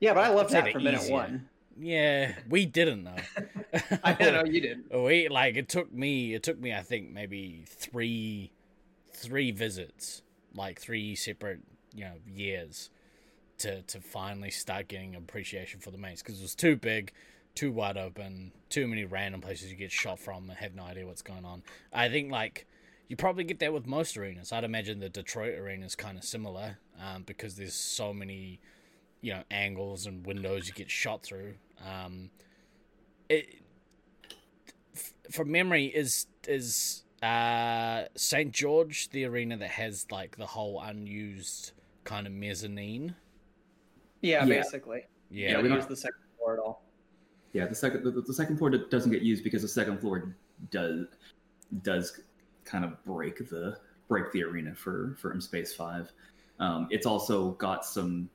Yeah, but I I'd that for minute one. yeah, we didn't though. I know you did. we like it took me it took me I think maybe three three visits, like three separate you know years, to to finally start getting appreciation for the maze because it was too big, too wide open, too many random places you get shot from and have no idea what's going on. I think like you probably get that with most arenas. I'd imagine the Detroit arena is kind of similar um, because there's so many you know angles and windows you get shot through. Um, it f- from memory is is uh St George the arena that has like the whole unused kind of mezzanine. Yeah, Yeah. basically. Yeah, Yeah, we we don't don't- use the second floor at all. Yeah, the second the, the second floor doesn't get used because the second floor does does kind of break the break the arena for for M Space Five. Um, it's also got some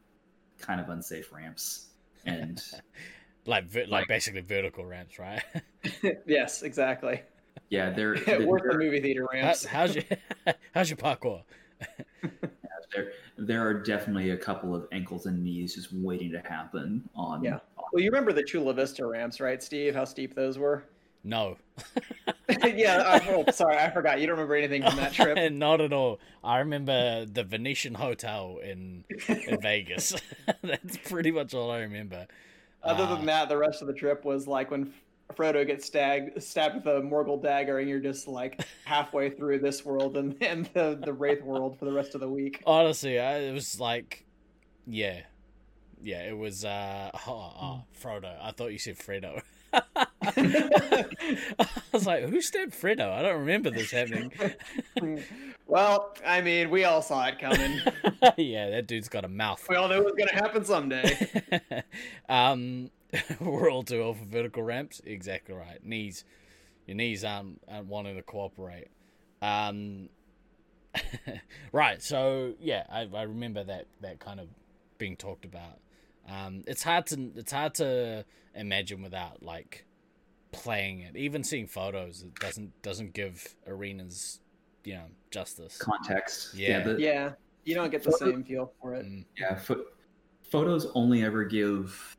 kind of unsafe ramps and like like like- basically vertical ramps, right? yes, exactly. yeah, they're Worth the they're, movie theater How, ramps. how's your how's your parkour? there there are definitely a couple of ankles and knees just waiting to happen on Yeah. Well, you remember the Chula Vista ramps, right, Steve? How steep those were? No, yeah. I, oh, sorry, I forgot. You don't remember anything from that trip. not at all. I remember the Venetian Hotel in in Vegas. That's pretty much all I remember. Other Uh, than that, the rest of the trip was like when Frodo gets stabbed, stabbed with a Morgul dagger, and you're just like halfway through this world and, and the, the Wraith world for the rest of the week. Honestly, I, it was like, yeah, yeah, it was. uh Oh, Hmm. oh Frodo. I thought you said Fredo. I was like, who stabbed Fredo? I don't remember this happening. well, I mean, we all saw it coming. yeah, that dude's got a mouth. We all knew it was going to happen someday. um, we're all too old for vertical ramps. Exactly right. Knees, your knees aren't, aren't wanting to cooperate. Um, right. So yeah, I, I remember that that kind of being talked about. Um, it's hard to it's hard to imagine without like playing it. Even seeing photos, it doesn't doesn't give arenas, you know, justice. context. Yeah. the, yeah, you don't get the same feel for it. Mm, Yeah, pho- photos only ever give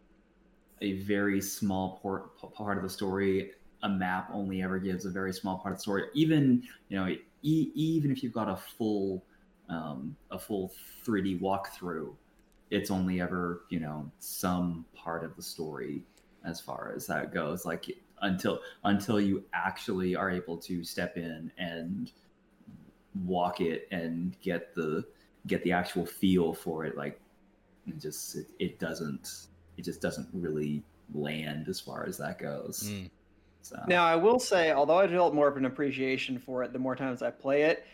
a very small por- p- part of the story. A map only ever gives a very small part of the story. Even you know, e- even if you've got a full um, a full 3D walkthrough, it's only ever you know some part of the story as far as that goes. Like until until you actually are able to step in and walk it and get the get the actual feel for it like it just it, it doesn't it just doesn't really land as far as that goes mm. so Now, I will say, although I develop more of an appreciation for it the more times I play it,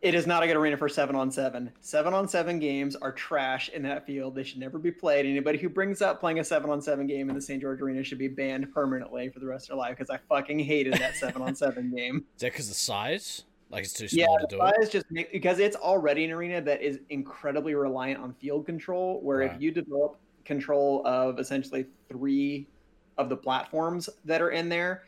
it is not a good arena for seven on seven. Seven on seven games are trash in that field. They should never be played. Anybody who brings up playing a seven on seven game in the St. George Arena should be banned permanently for the rest of their life because I fucking hated that seven on seven game. Is that because the size? Like it's too Yeah, small to the do it. size just because it's already an arena that is incredibly reliant on field control. Where Right. if you develop control of essentially three of the platforms that are in there,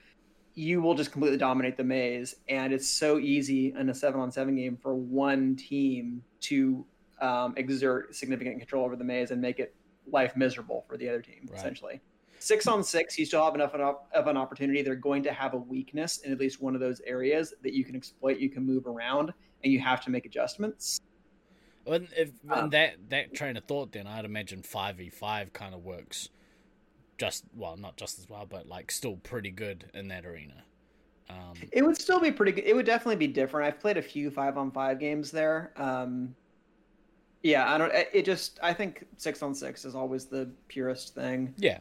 you will just completely dominate the maze. And it's so easy in a seven on seven game for one team to um, exert significant control over the maze and make it life miserable for the other team, Right. essentially. Six on six, you still have enough of an opportunity. They're going to have a weakness in at least one of those areas that you can exploit. You can move around, and you have to make adjustments. Well, if Um, that that train of thought, then I'd imagine five v five kind of works, just well, not just as well, but like still pretty good in that arena. Um, It would still be pretty good. It would definitely be different. I've played a few five on five games there. Um, yeah, I don't. it- just I think six on six is always the purest thing, yeah,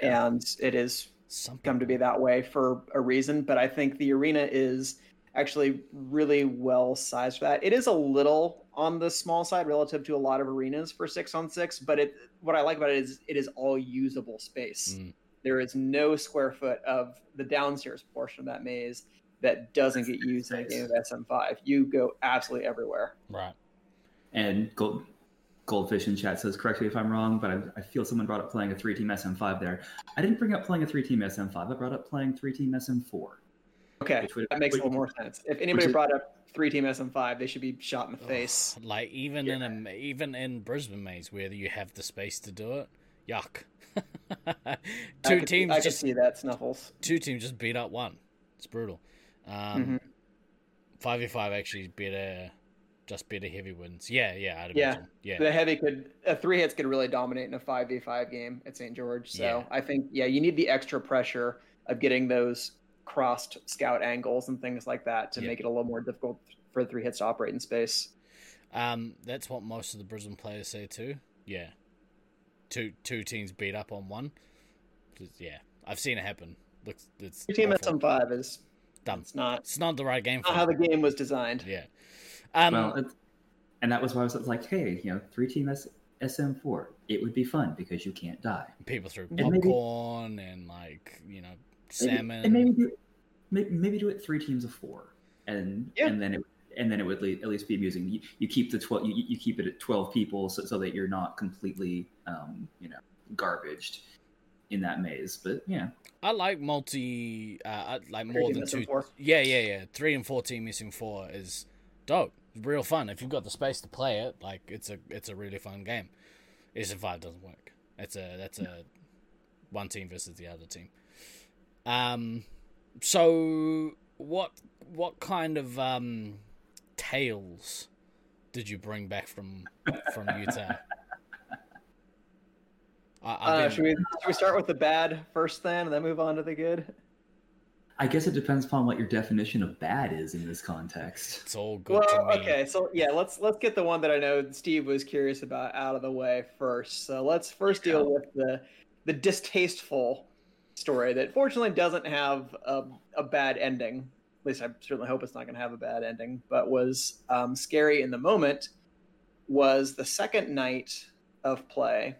and it is some come to be that way for a reason. But I think the arena is actually really well sized for that. It is a little on the small side relative to a lot of arenas for six on six, but it what I like about it is it is all usable space. Mm. There is no square foot of the downstairs portion of that maze that doesn't get used in a game of SM5. You go absolutely everywhere. Right. And Gold, Goldfish in chat says, correct me if I'm wrong, but I, I feel someone brought up playing a three team SM5 there. I didn't bring up playing a three team SM5. I brought up playing three team SM4. Okay, would- that makes a little more sense. If anybody brought up three team SM5, they should be shot in the face. Like even in a even in Brisbane maze where you have the space to do it, yuck. I two could- teams I just see that Snuffles. two teams just beat up one. It's brutal. Um, Mhm. Five v five actually better, just better heavy wins. Yeah, yeah, I'd Yeah. imagine. Yeah, The heavy could uh, three hits could really dominate in a five v five game at St. George. So Yeah. I think yeah, you need the extra pressure of getting those crossed scout angles and things like that to Yeah. make it a little more difficult for the three hits to operate in space. Um, that's what most of the Brisbane players say too. Yeah, two two teams beat up on one. Just- Yeah, I've seen it happen. Looks it's Your team at some five is dumb. it's not It's not the right game for not how them. the game was designed. Yeah. Um, well, it's, and that was why I was like, hey, you know, three team S- SM4. It would be fun because you can't die. people threw and maybe- popcorn and like you know Maybe- and maybe do, maybe, maybe do it three teams of four, and Yeah. and then it and then it would at least be amusing. You, you keep the twelve, you, you keep it at twelve people, so, so that you're not completely, um, you know, garbaged in that maze. But yeah, I like multi, uh, I like more than two. four. Yeah, yeah, yeah. Three and four team missing four is dope. It's real fun if you've got the space to play it. Like it's a it's a really fun game. SM five doesn't work. It's a that's a one team versus the other team. Um, so what what kind of um tales did you bring back from from Utah? I, I've Uh, been- should, we, should we start with the bad first then and then move on to the good? I guess it depends upon what your definition of bad is in this context. it's all good to Well, me. okay, so yeah, let's let's get the one that I know Steve was curious about out of the way first. So let's first deal with the the distasteful story that fortunately doesn't have a, a bad ending. At least I certainly hope it's not going to have a bad ending. But was um, scary in the moment. Was the second night of play.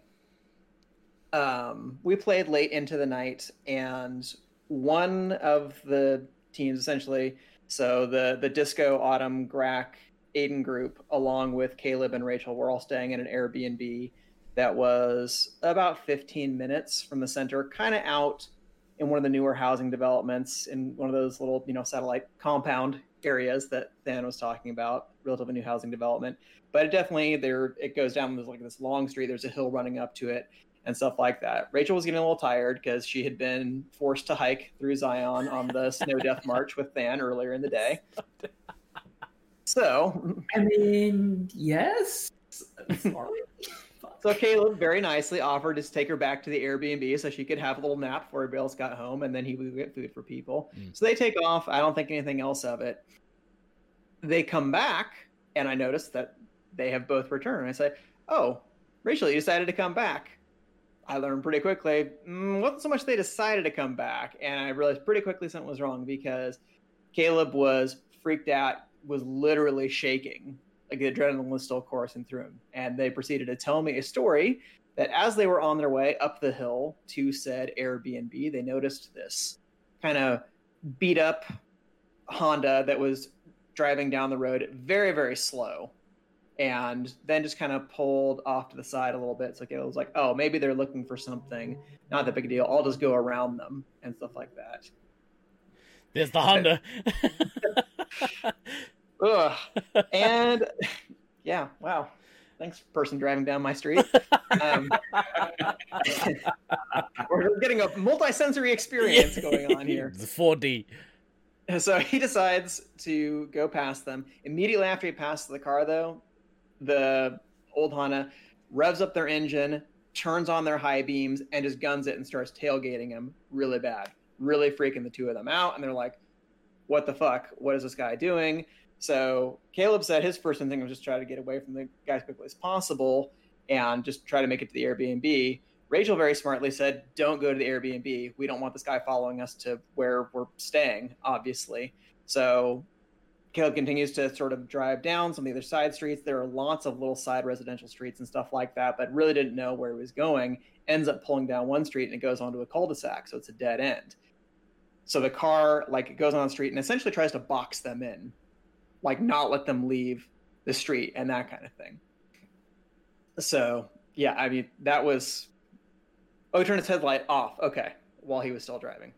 Um, we played late into the night, and one of the teams essentially so the the Disco, Autumn, Grack, Aiden group, along with Caleb and Rachel, were all staying in an Airbnb that was about 15 minutes from the center, kind of out in one of the newer housing developments in one of those little, you know, satellite compound areas that Than was talking about, relatively new housing development. But it definitely there it goes down there's like this long street, there's a hill running up to it and stuff like that. Rachel was getting a little tired because she had been forced to hike through Zion on the Snow Death March with Than earlier in the day. So, I mean, yes. Sorry. So Caleb very nicely offered to take her back to the Airbnb so she could have a little nap before everybody else got home, and then he would get food for people. Mm. So they take off. I don't think anything else of it. They come back, and I notice that they have both returned. I say, "Oh, Rachel, you decided to come back." I learned pretty quickly mm, wasn't so much they decided to come back, and I realized pretty quickly something was wrong because Caleb was freaked out, was literally shaking, like the adrenaline was still coursing through him, and they proceeded to tell me a story that as they were on their way up the hill to said Airbnb, they noticed this kind of beat up Honda that was driving down the road very, very slow. And then just kind of pulled off to the side a little bit. So it was like, oh, maybe they're looking for something. Not that big a deal. I'll just go around them and stuff like that. There's the Honda. Ugh. And yeah, wow. Thanks, person driving down my street. Um, we're getting a multi-sensory experience going on here. The 4D. So he decides to go past them. Immediately after he passes the car, though, the old Honda revs up their engine, turns on their high beams, and just guns it and starts tailgating him really bad, really freaking the two of them out. And they're like, "What the fuck? What is this guy doing?" So Caleb said his first instinct was just try to get away from the guy as quickly as possible and just try to make it to the Airbnb. Rachel very smartly said, "Don't go to the Airbnb. We don't want this guy following us to where we're staying, obviously." So Caleb continues to sort of drive down some of the other side streets. There are lots of little side residential streets and stuff like that, but really didn't know where he was going. Ends up pulling down one street and it goes onto a cul-de-sac, so it's a dead end. So the car like it goes on the street and essentially tries to box them in, like not let them leave the street and that kind of thing. So yeah, I mean that was. Oh, he turned his headlight off. Okay, while he was still driving.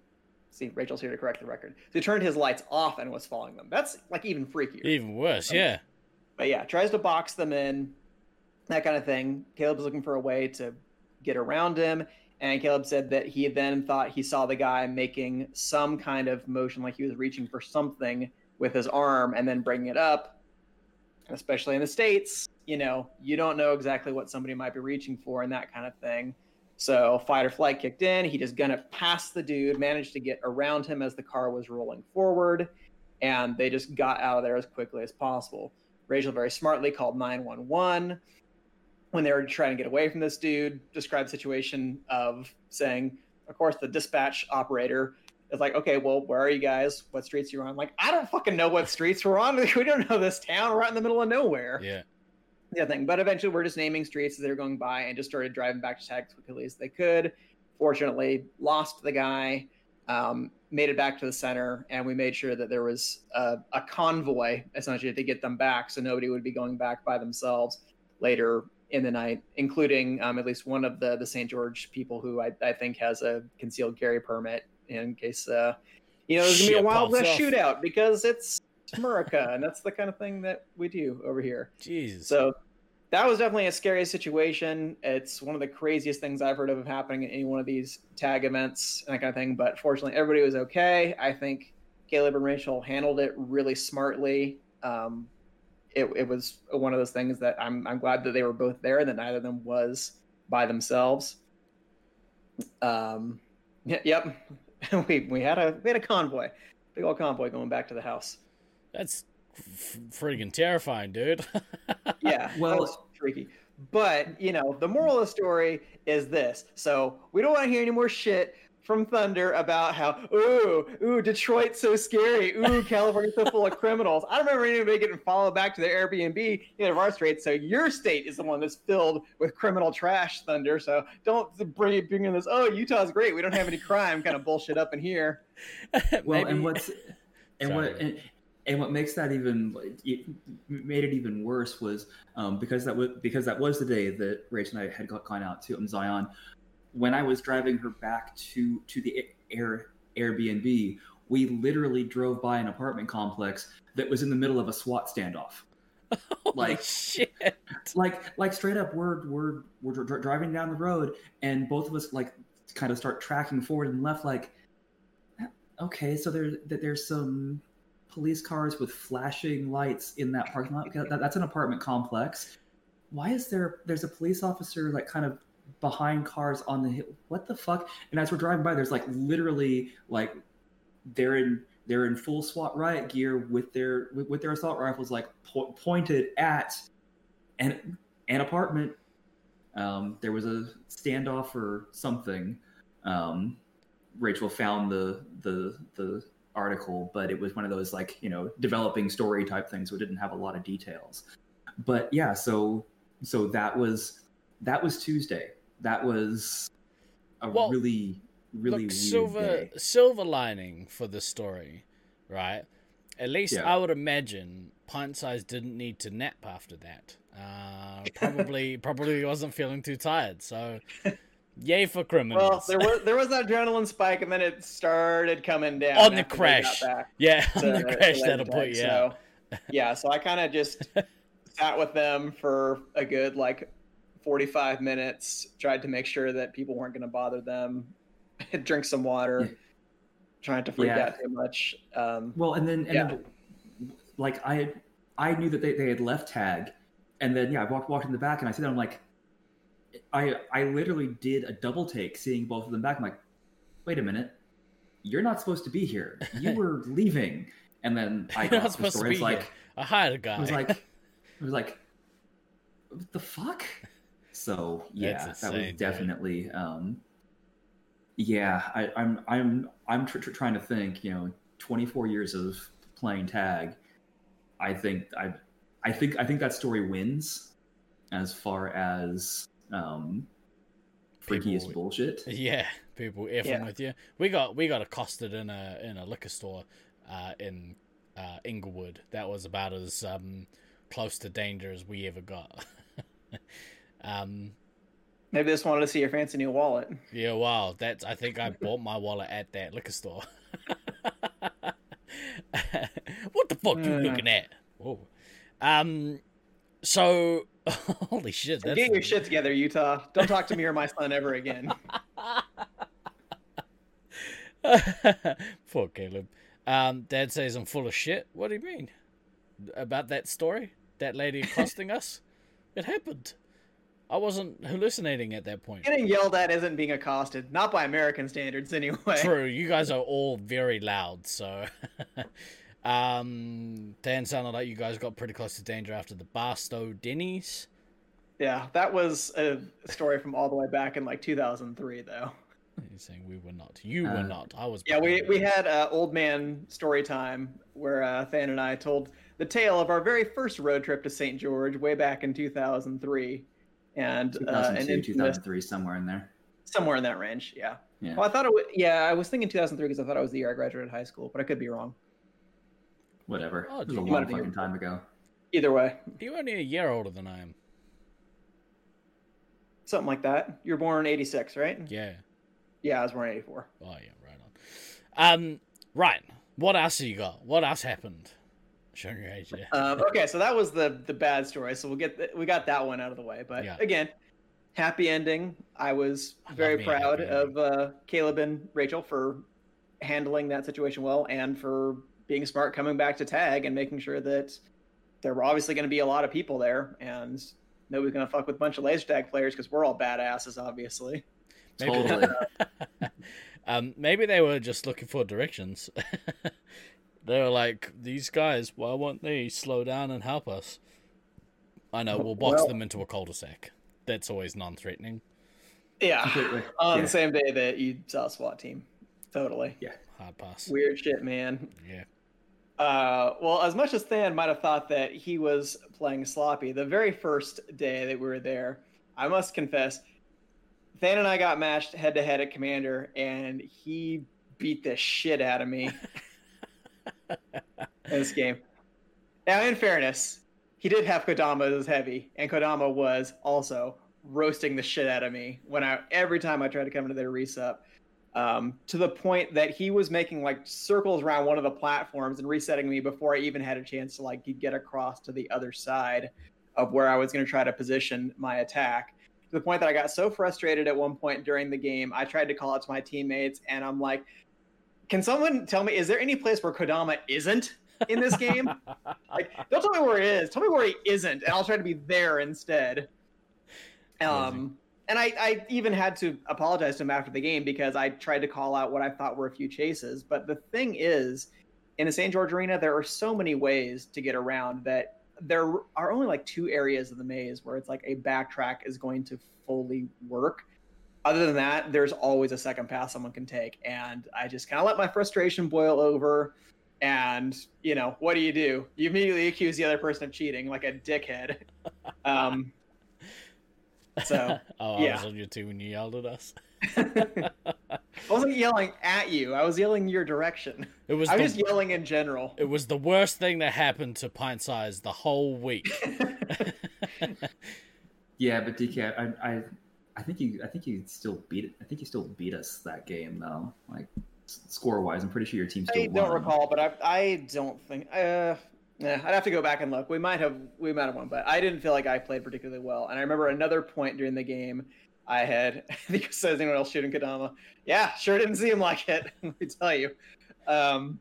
See, Rachel's here to correct the record. So he turned his lights off and was following them. That's like even freakier. Even worse, um, yeah. But yeah, tries to box them in, that kind of thing. Caleb's looking for a way to get around him. And Caleb said that he then thought he saw the guy making some kind of motion, like he was reaching for something with his arm and then bringing it up. Especially in the States, you know, you don't know exactly what somebody might be reaching for and that kind of thing. So fight or flight kicked in. He just gunned past the dude, managed to get around him as the car was rolling forward, and they just got out of there as quickly as possible. Rachel very smartly called 911 when they were trying to get away from this dude. Described the situation of saying, of course, the dispatch operator is like, okay, well, where are you guys? What streets you on? I'm like, I don't fucking know what streets we're on. We don't know this town. We're out in the middle of nowhere. Yeah. Yeah, thing. But eventually, we're just naming streets as they were going by and just started driving back to tag as quickly as they could. Fortunately, lost the guy, um, made it back to the center, and we made sure that there was a, a, convoy essentially to get them back, so nobody would be going back by themselves later in the night, including um, at least one of the the St. George people who I, I think has a concealed carry permit in case uh, you know there's gonna be a wild west shootout because it's America, and that's the kind of thing that we do over here. Jesus. So that was definitely a scary situation. It's one of the craziest things I've heard of happening in any one of these tag events and that kind of thing. But fortunately, everybody was okay. I think Caleb and Rachel handled it really smartly. Um, it, it was one of those things that I'm I'm glad that they were both there and that neither of them was by themselves. Um, yep, we we had a we had a convoy, big old convoy going back to the house. That's f- friggin' terrifying, dude. yeah, well, freaky. But you know, the moral of the story is this: so we don't want to hear any more shit from Thunder about how ooh ooh Detroit's so scary, ooh California's so full of criminals. I don't remember anybody getting followed back to their Airbnb in our state. So your state is the one that's filled with criminal trash, Thunder. So don't bring bring in this. Oh, Utah's great. We don't have any crime. kind of bullshit up in here. well, and what's and Sorry. what and, and what makes that even it made it even worse was um, because that was because that was the day that Rachel and I had gone out to um, Zion. When I was driving her back to to the air Airbnb, we literally drove by an apartment complex that was in the middle of a SWAT standoff. Oh, like shit. Like like straight up, we're we're we're dr- driving down the road, and both of us like kind of start tracking forward and left. Like, okay, so there's there's some police cars with flashing lights in that parking lot that, that's an apartment complex. Why is there there's a police officer like kind of behind cars on the hill? What the fuck? And as we're driving by, there's like literally like they're in they're in full SWAT riot gear with their with, with their assault rifles like po- pointed at an an apartment. Um, there was a standoff or something. Um, Rachel found the the the article, but it was one of those like you know developing story type things, so it didn't have a lot of details. But yeah, so so that was that was Tuesday. That was a well, really really look, silver day. silver lining for the story, right? At least yeah. I would imagine Pint Size didn't need to nap after that. Uh, probably probably wasn't feeling too tired, so Yay for criminals. Well, there was there was that adrenaline spike, and then it started coming down on the crash. Yeah, on the crash that'll put you so, yeah, so I kind of just sat with them for a good like forty five minutes. Tried to make sure that people weren't going to bother them. Drink some water. Yeah. Trying to freak yeah. out too much. Um, well, and then and yeah. then, like I I knew that they, they had left tag, and then yeah, I walked walked in the back, and I said, I'm like I I literally did a double take seeing both of them back. I'm like, wait a minute, you're not supposed to be here. You were leaving. And then I got the story. It's like I hired a guy. It was like it was like what the fuck? So yeah, that was definitely um yeah, I, I'm I'm I'm tr- tr- trying to think. You know, 24 years of playing tag. I think I I think I think that story wins as far as um, freakiest bullshit. Yeah, people effing Yeah. with you. We got we got accosted in a in a liquor store uh, in uh, Inglewood. That was about as um, close to danger as we ever got. um, Maybe they just wanted to see your fancy new wallet. yeah, wow. That's I think I bought my wallet at that liquor store. what the fuck are you looking at? Whoa. Um. So, holy shit! That's Get your shit together, Utah. Don't talk to me or my son ever again. Poor Caleb. Um, Dad says I'm full of shit. What do you mean? About that story? That lady accosting us? It happened. I wasn't hallucinating at that point. Getting yelled at isn't being accosted, not by American standards anyway. True, you guys are all very loud, so. um, Dan sounded like you guys got pretty close to danger after the Barstow Denny's. Yeah, that was a story from all the way back in like 2003, though. He's saying we were not. You were Uh, not. I was. Yeah, we, we had uh, old man story time where uh, Than and I told the tale of our very first road trip to St. George way back in 2003, and uh, 2002, infamous 2003, somewhere in there. somewhere in that range. Yeah. Yeah. Well, I thought it was. Yeah, I was thinking 2003 because I thought it was the year I graduated high school, but I could be wrong. Whatever. Oh, it was a dude, you long might have been- fucking time ago. Either way, You're only a year older than I am. something like that. You're born in '86, right? Yeah. Yeah, I was born in '84. Oh yeah, right on. Um, right. What else have you got? What else happened? Showing your age, yeah. Um, okay, so that was the the bad story. So we'll get th- we got that one out of the way. But Yeah. again, happy ending. I was very me proud of uh, Caleb and Rachel for handling that situation well and for being smart coming back to tag and making sure that there were obviously going to be a lot of people there and nobody's going to fuck with a bunch of laser tag players because we're all badasses, obviously. Maybe- Totally. um, maybe they were just looking for directions. they were like, "These guys, why won't they slow down and help us?" I know. We'll box Well- them into a cul-de-sac. That's always non-threatening. Yeah, Completely. on Yeah. the same day that you saw a SWAT team. Totally. Yeah. Hard pass. Weird shit, man. Yeah. Uh, well, as much as Than might have thought that he was playing sloppy, the very first day that we were there, I must confess, Than and I got matched head to head at Commander, and he beat the shit out of me in this game. Now, in fairness, he did have Kodama as heavy, and Kodama was also roasting the shit out of me when I every time I tried to come into their resup um, to the point that he was making like circles around one of the platforms and resetting me before I even had a chance to like get across to the other side of where I was going to try to position my attack. To the point that I got so frustrated at one point during the game, I tried to call out to my teammates and I'm like, "Can someone tell me is there any place where Kodama isn't in this game? like, don't tell me where he is. Tell me where he isn't, and I'll try to be there instead." Um, and I, I even had to apologize to him after the game because I tried to call out what I thought were a few chases. But the thing is, in the St. George Arena, there are so many ways to get around that there are only like two areas of the maze where it's like a backtrack is going to fully work. Other than that, there's always a second pass someone can take. And I just kind of let my frustration boil over. And, you know, what do you do? You immediately accuse the other person of cheating like a dickhead. Um, So, oh, I yeah. was on you too when you yelled at us. I wasn't yelling at you. I was yelling your direction. It was I the, was just yelling in general. it was the worst thing that happened to Pint Size the whole week. Yeah, but DK, I, I, I think you, I think you still beat it. I think you still beat us that game though. Like score wise, I'm pretty sure your team still I won. don't recall, but I, I don't think. Uh, yeah, I'd have to go back and look. We might have, we might have won, but I didn't feel like I played particularly well. And I remember another point during the game, I had. I think it says anyone else shooting Kodama. Yeah, sure didn't seem like it. Let me tell you. Um,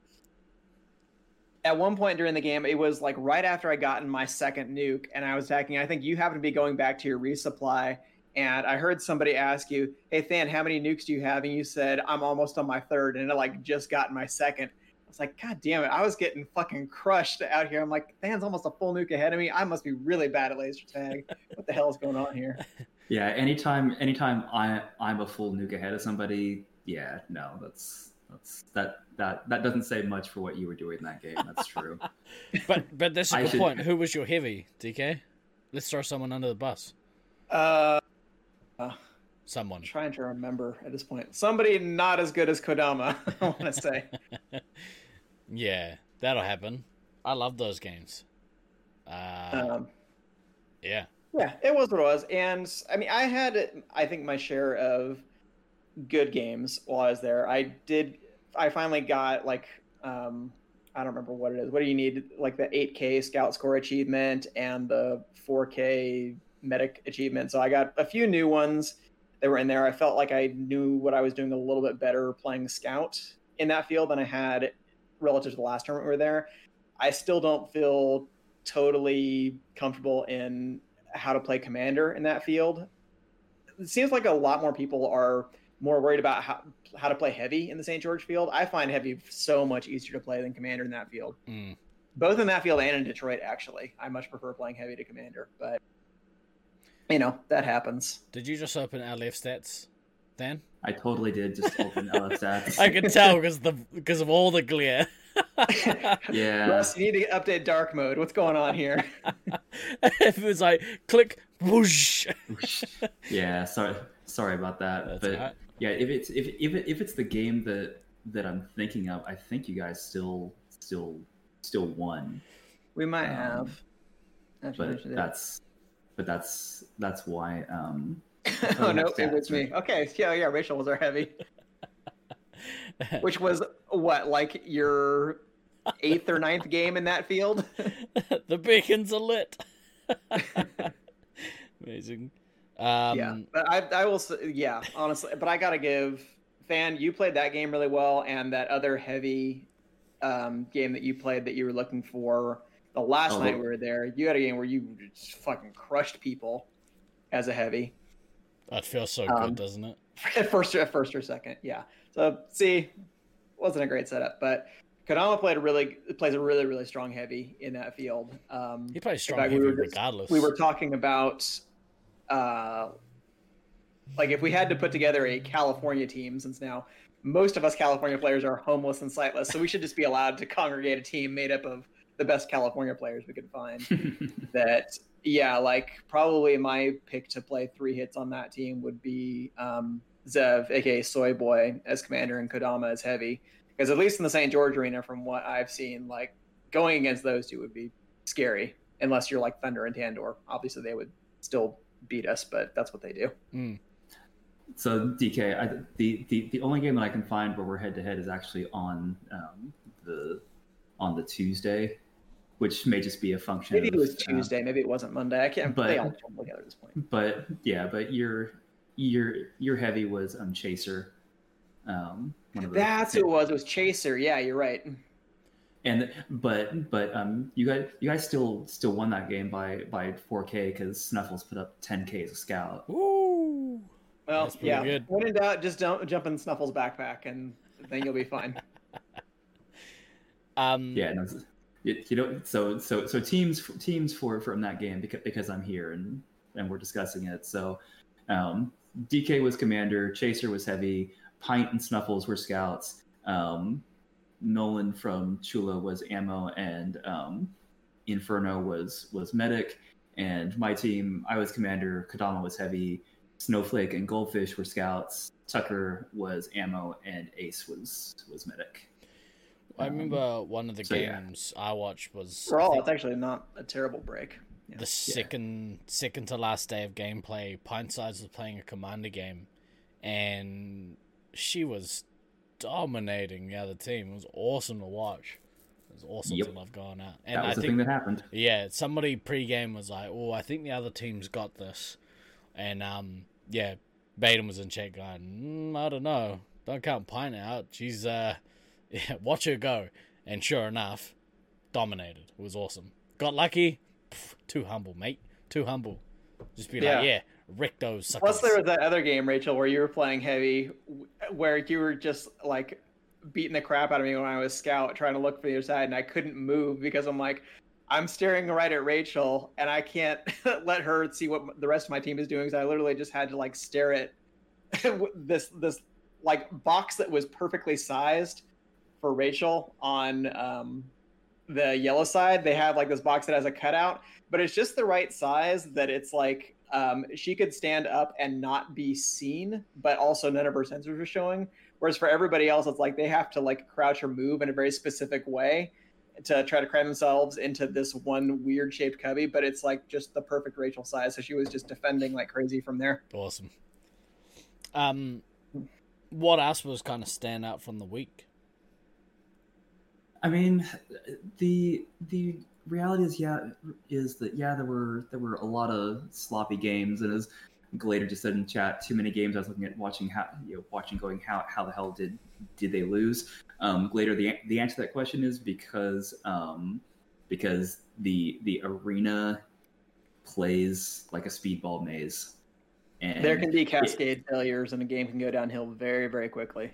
at one point during the game, it was like right after I gotten my second nuke, and I was attacking. I think you happened to be going back to your resupply, and I heard somebody ask you, "Hey, Than, how many nukes do you have?" And you said, "I'm almost on my third, and I like just got my second. I was like, God damn it! I was getting fucking crushed out here. I'm like, Than's almost a full nuke ahead of me. I must be really bad at laser tag. What the hell is going on here? Yeah, anytime, anytime I, I'm a full nuke ahead of somebody. Yeah, no, that's that's that that that doesn't say much for what you were doing in that game. That's true. But but that's a I good should- point. Who was your heavy, DK? Let's throw someone under the bus. Uh, uh, Someone. I'm trying to remember at this point. Somebody not as good as Kodama, I want to say. yeah, that'll happen. I love those games. Uh, Um, yeah. yeah, it was what it was. And I mean, I had, I think, my share of good games while I was there. I did, I finally got like, um, I don't remember what it is. What do you need? Like the 8K Scout Score achievement and the 4K Medic achievement. So I got a few new ones that were in there. I felt like I knew what I was doing a little bit better playing Scout in that field than I had relative to the last tournament we were there. I still don't feel totally comfortable in how to play Commander in that field. It seems like a lot more people are more worried about how how to play heavy in the St. George field. I find heavy so much easier to play than Commander in that field. Mm. Both in that field and in Detroit, actually. I much prefer playing heavy to Commander, but you know that happens. Did you just open LF stats, Than? I totally did just open LF stats. I can tell because the because of all the glare. Yeah. Russ, you need to update dark mode. What's going on here? if it was like click whoosh. yeah, sorry sorry about that. That's but all right. yeah, if it's if if it, if it's the game that that I'm thinking of, I think you guys still still still won. We might Um, have. Actually, But we should- that's but that's that's why um oh no, it was me. Okay, yeah, yeah. Rachel was our heavy, which was what like your eighth or ninth game in that field. the beacons are lit. Amazing. Um, yeah, but I, I will, say, yeah, honestly, but I gotta give fan. You played that game really well, and that other heavy um, game that you played that you were looking for the last Oh, night we were there. You had a game where you just fucking crushed people as a heavy. That feels so Um, good, doesn't it? at first at first or second yeah so see wasn't a great setup but Kodama played a really plays a really really strong heavy in that field um He plays in strong fact, heavy we just- regardless. we were talking about uh like if we had to put together a california team since now most of us california players are homeless and sightless so we should just be allowed to congregate a team made up of the best california players we could find. That yeah like probably my pick to play three hits on that team would be um zev aka soy boy as commander and kodama as heavy. Because at least in the st george arena from what i've seen like going against those two would be scary unless you're like thunder and tandor. Obviously they would still beat us but that's what they do. Mm. So DK, I, the, the the only game that I can find where we're head to head is actually on um, the on the Tuesday, which may just be a function. maybe it of, was uh, tuesday maybe it wasn't monday i can't but- they all jump together at this point but yeah, but your your your heavy was um Chaser. Um, one of the, that's who it was it was chaser yeah you're right And but but um, you guys you guys still still won that game by by 4K because Snuffles put up 10K as a scout. Ooh. well That's yeah good. when in doubt just don't jump in snuffles backpack and then you'll be fine Um, Yeah, no, you know, so so so teams teams for from that game because because I'm here and and we're discussing it. So um, DK was commander, Chaser was heavy, Pint and Snuffles were scouts. Um, Nolan from Chula was ammo, and um, Inferno was was medic. And my team, I was commander, Kodama was heavy, Snowflake and Goldfish were scouts, Tucker was ammo, and Ace was was medic. I Um, remember one of the so, yeah. games I watched was for all it's actually not a terrible break Yeah. the second second to last day of gameplay. Pint Size was playing a commander game, and she was dominating the other team. It was awesome to watch. It was awesome Yep. to love going out. And that was I the think thing that happened. Yeah, somebody pre-game was like, "Oh, I think the other team's got this," and um, yeah, Baden was in chat going, mm, "I don't know, don't count Pint out. She's uh, yeah, watch her go." And sure enough, dominated. It was awesome. Got lucky. Pff, too humble, mate. Too humble. Just be Yeah. like, yeah, Rick those suckers. Plus, there was that other game, Rachel, where you were playing heavy, where you were just like beating the crap out of me when I was scout, trying to look for the other side, and I couldn't move because I'm like, I'm staring right at Rachel, and I can't let her see what the rest of my team is doing. So I literally just had to like stare at this this like box that was perfectly sized for Rachel on um, the yellow side. They have like this box that has a cutout, but it's just the right size that it's like um, she could stand up and not be seen, but also none of her sensors are showing. Whereas for everybody else, it's like they have to like crouch or move in a very specific way to try to cram themselves into this one weird shaped cubby. But it's like just the perfect Rachel size, so she was just defending like crazy from there. Awesome. Um, what else was kind of stand out from the week? I mean, the the reality is yeah is that yeah there were there were a lot of sloppy games and as Glader just said in chat, too many games. I was looking at watching how you know watching going how how the hell did did they lose? Um, Glader, the the answer to that question is because um, because the the arena plays like a speedball maze. And there can be cascade it, failures, and a game can go downhill very very quickly.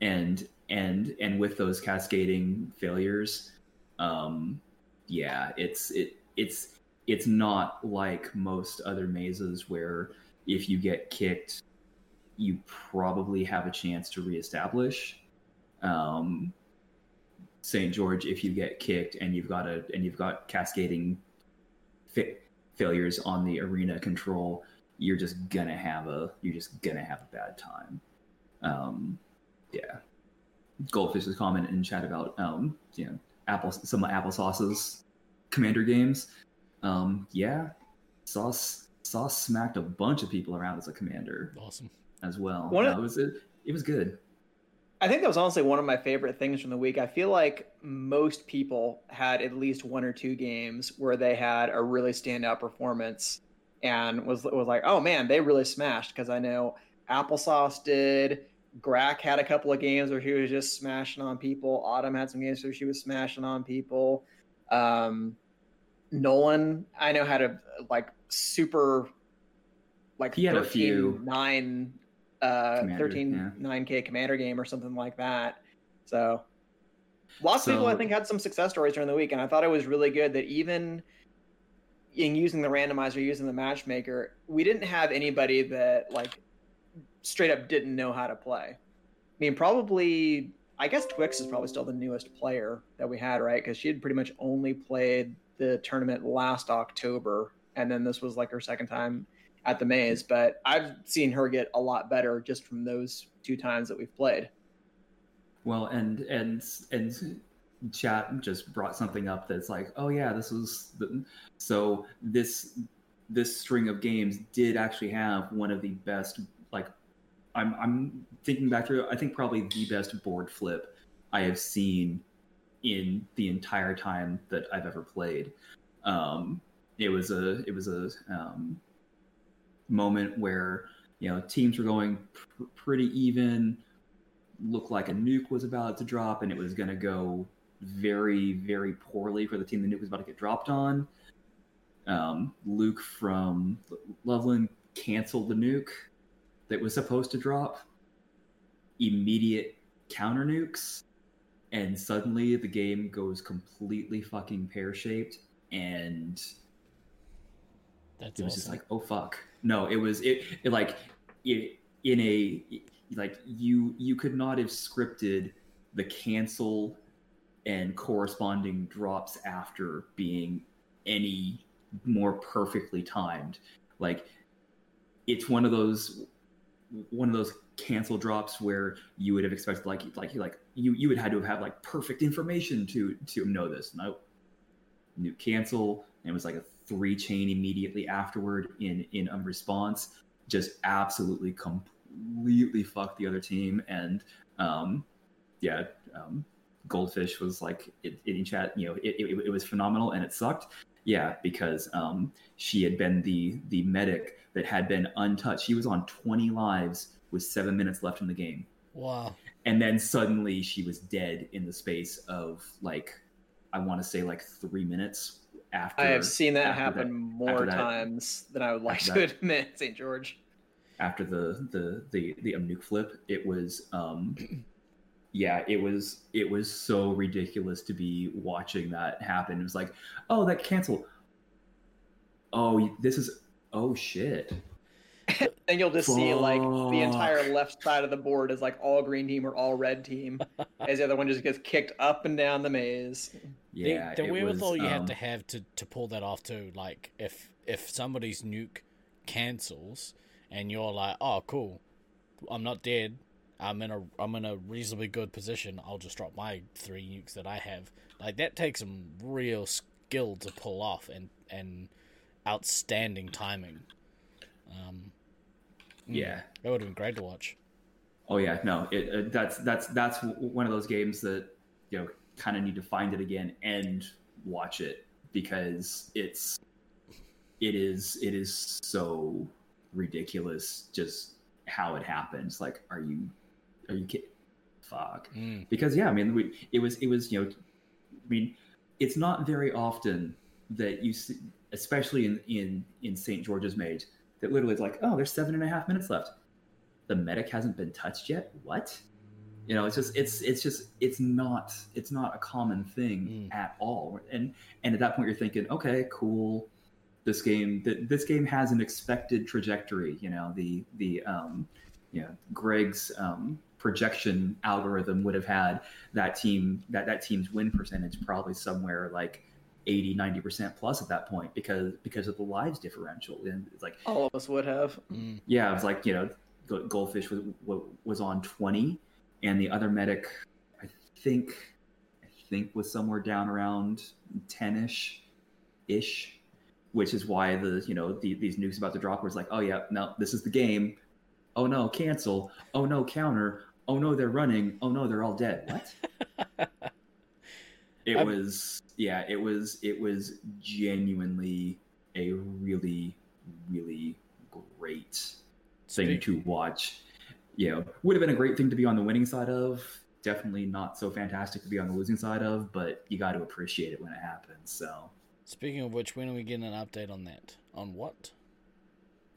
And and and with those cascading failures, um, yeah, it's it it's it's not like most other mazes where if you get kicked, you probably have a chance to reestablish. Um, St. George, if you get kicked and you've got a and you've got cascading fa- failures on the arena control, you're just gonna have a you're just gonna have a bad time. Um, yeah. Goldfish's comment in chat about um, you know apple some of applesauce's commander games. Um, yeah, Sauce Sauce smacked a bunch of people around as a commander. Awesome. As well. One of, it was it, it was good. I think that was honestly one of my favorite things from the week. I feel like most people had at least one or two games where they had a really standout performance and was was like, oh man, they really smashed. Because I know Applesauce did, Grack had a couple of games where she was just smashing on people. Autumn had some games where she was smashing on people. Um, Nolan, I know had a like super like he had 13, a few nine uh commander, 13 yeah. 9k commander game or something like that. So lots so, of people I think had some success stories during the week, and I thought it was really good that even in using the randomizer, using the matchmaker, we didn't have anybody that like straight up didn't know how to play. I mean, probably I guess Twix is probably still the newest player that we had, right? Because she had pretty much only played the tournament last October, and then this was like her second time at the maze. But I've seen her get a lot better just from those two times that we've played. Well, and and and chat just brought something up that's like, oh yeah, this was the, so this this string of games did actually have one of the best I'm I'm thinking back through I think probably the best board flip I have seen in the entire time that I've ever played. Um, it was a it was a um, moment where you know teams were going pr- pretty even. Looked like a nuke was about to drop, and it was going to go very very poorly for the team the nuke was about to get dropped on. Um, Luke from Loveland canceled the nuke that was supposed to drop. Immediate counter nukes and suddenly the game goes completely fucking pear shaped and That's it was awesome. just like oh fuck no it was it, it like it, in a like you you could not have scripted the cancel and corresponding drops after being any more perfectly timed like it's one of those one of those cancel drops where you would have expected like like like you you would have had to have like perfect information to to know this. No, new cancel and it was like a three chain immediately afterward in in um, response. Just absolutely completely fucked the other team and um yeah um goldfish was like in chat you know it, it, it was phenomenal and it sucked yeah because um she had been the the medic that had been untouched she was on 20 lives with seven minutes left in the game. Wow. And then suddenly she was dead in the space of like, I want to say like three minutes after. I have seen that happen that, more that, times than I would like to that, admit, St. George. After the the the the um, flip, it was um, yeah, it was it was so ridiculous to be watching that happen. It was like, oh, that canceled. Oh, this is oh shit then you'll just Fuck. see like the entire left side of the board is like all green team or all red team, as the other one just gets kicked up and down the maze. Yeah, the, the wherewithal was, you um... have to have to to pull that off too. Like if if somebody's nuke cancels, and you're like, oh, cool, I'm not dead. I'm in a I'm in a reasonably good position. I'll just drop my three nukes that I have. Like that takes some real skill to pull off and and outstanding timing. Um, mm, Yeah. that would have been great to watch. Oh yeah, no, it, uh, that's that's that's one of those games that you know kind of need to find it again and watch it because it's it is it is so ridiculous just how it happens. Like, are you are you kidding? Fuck. Mm, Because yeah, I mean, we, it was it was you know, I mean, it's not very often that you see, especially in in in St. George's Mage, that literally is like, oh, there's seven and a half minutes left the medic hasn't been touched yet what you know it's just it's it's just it's not it's not a common thing Mm. at all and and at that point you're thinking okay cool this game th- this game has an expected trajectory you know the the um you know greg's um projection algorithm would have had that team that that team's win percentage probably somewhere like 80 90% plus at that point because because of the lives differential and it's like All of us would have. mm, yeah, it was like you know, Goldfish was was on twenty, and the other medic, I think, I think was somewhere down around ten ish, ish, which is why the you know the, these nukes about to drop was like, oh yeah, no, this is the game. Oh no, cancel. Oh no, counter. Oh no, they're running. Oh no, they're all dead. What? It I'm- was yeah, it was it was genuinely a really really great thing Speak- to watch. You know, would have been a great thing to be on the winning side of. Definitely not so fantastic to be on the losing side of, but you got to appreciate it when it happens. So Speaking of which, when are we getting an update on that? On what?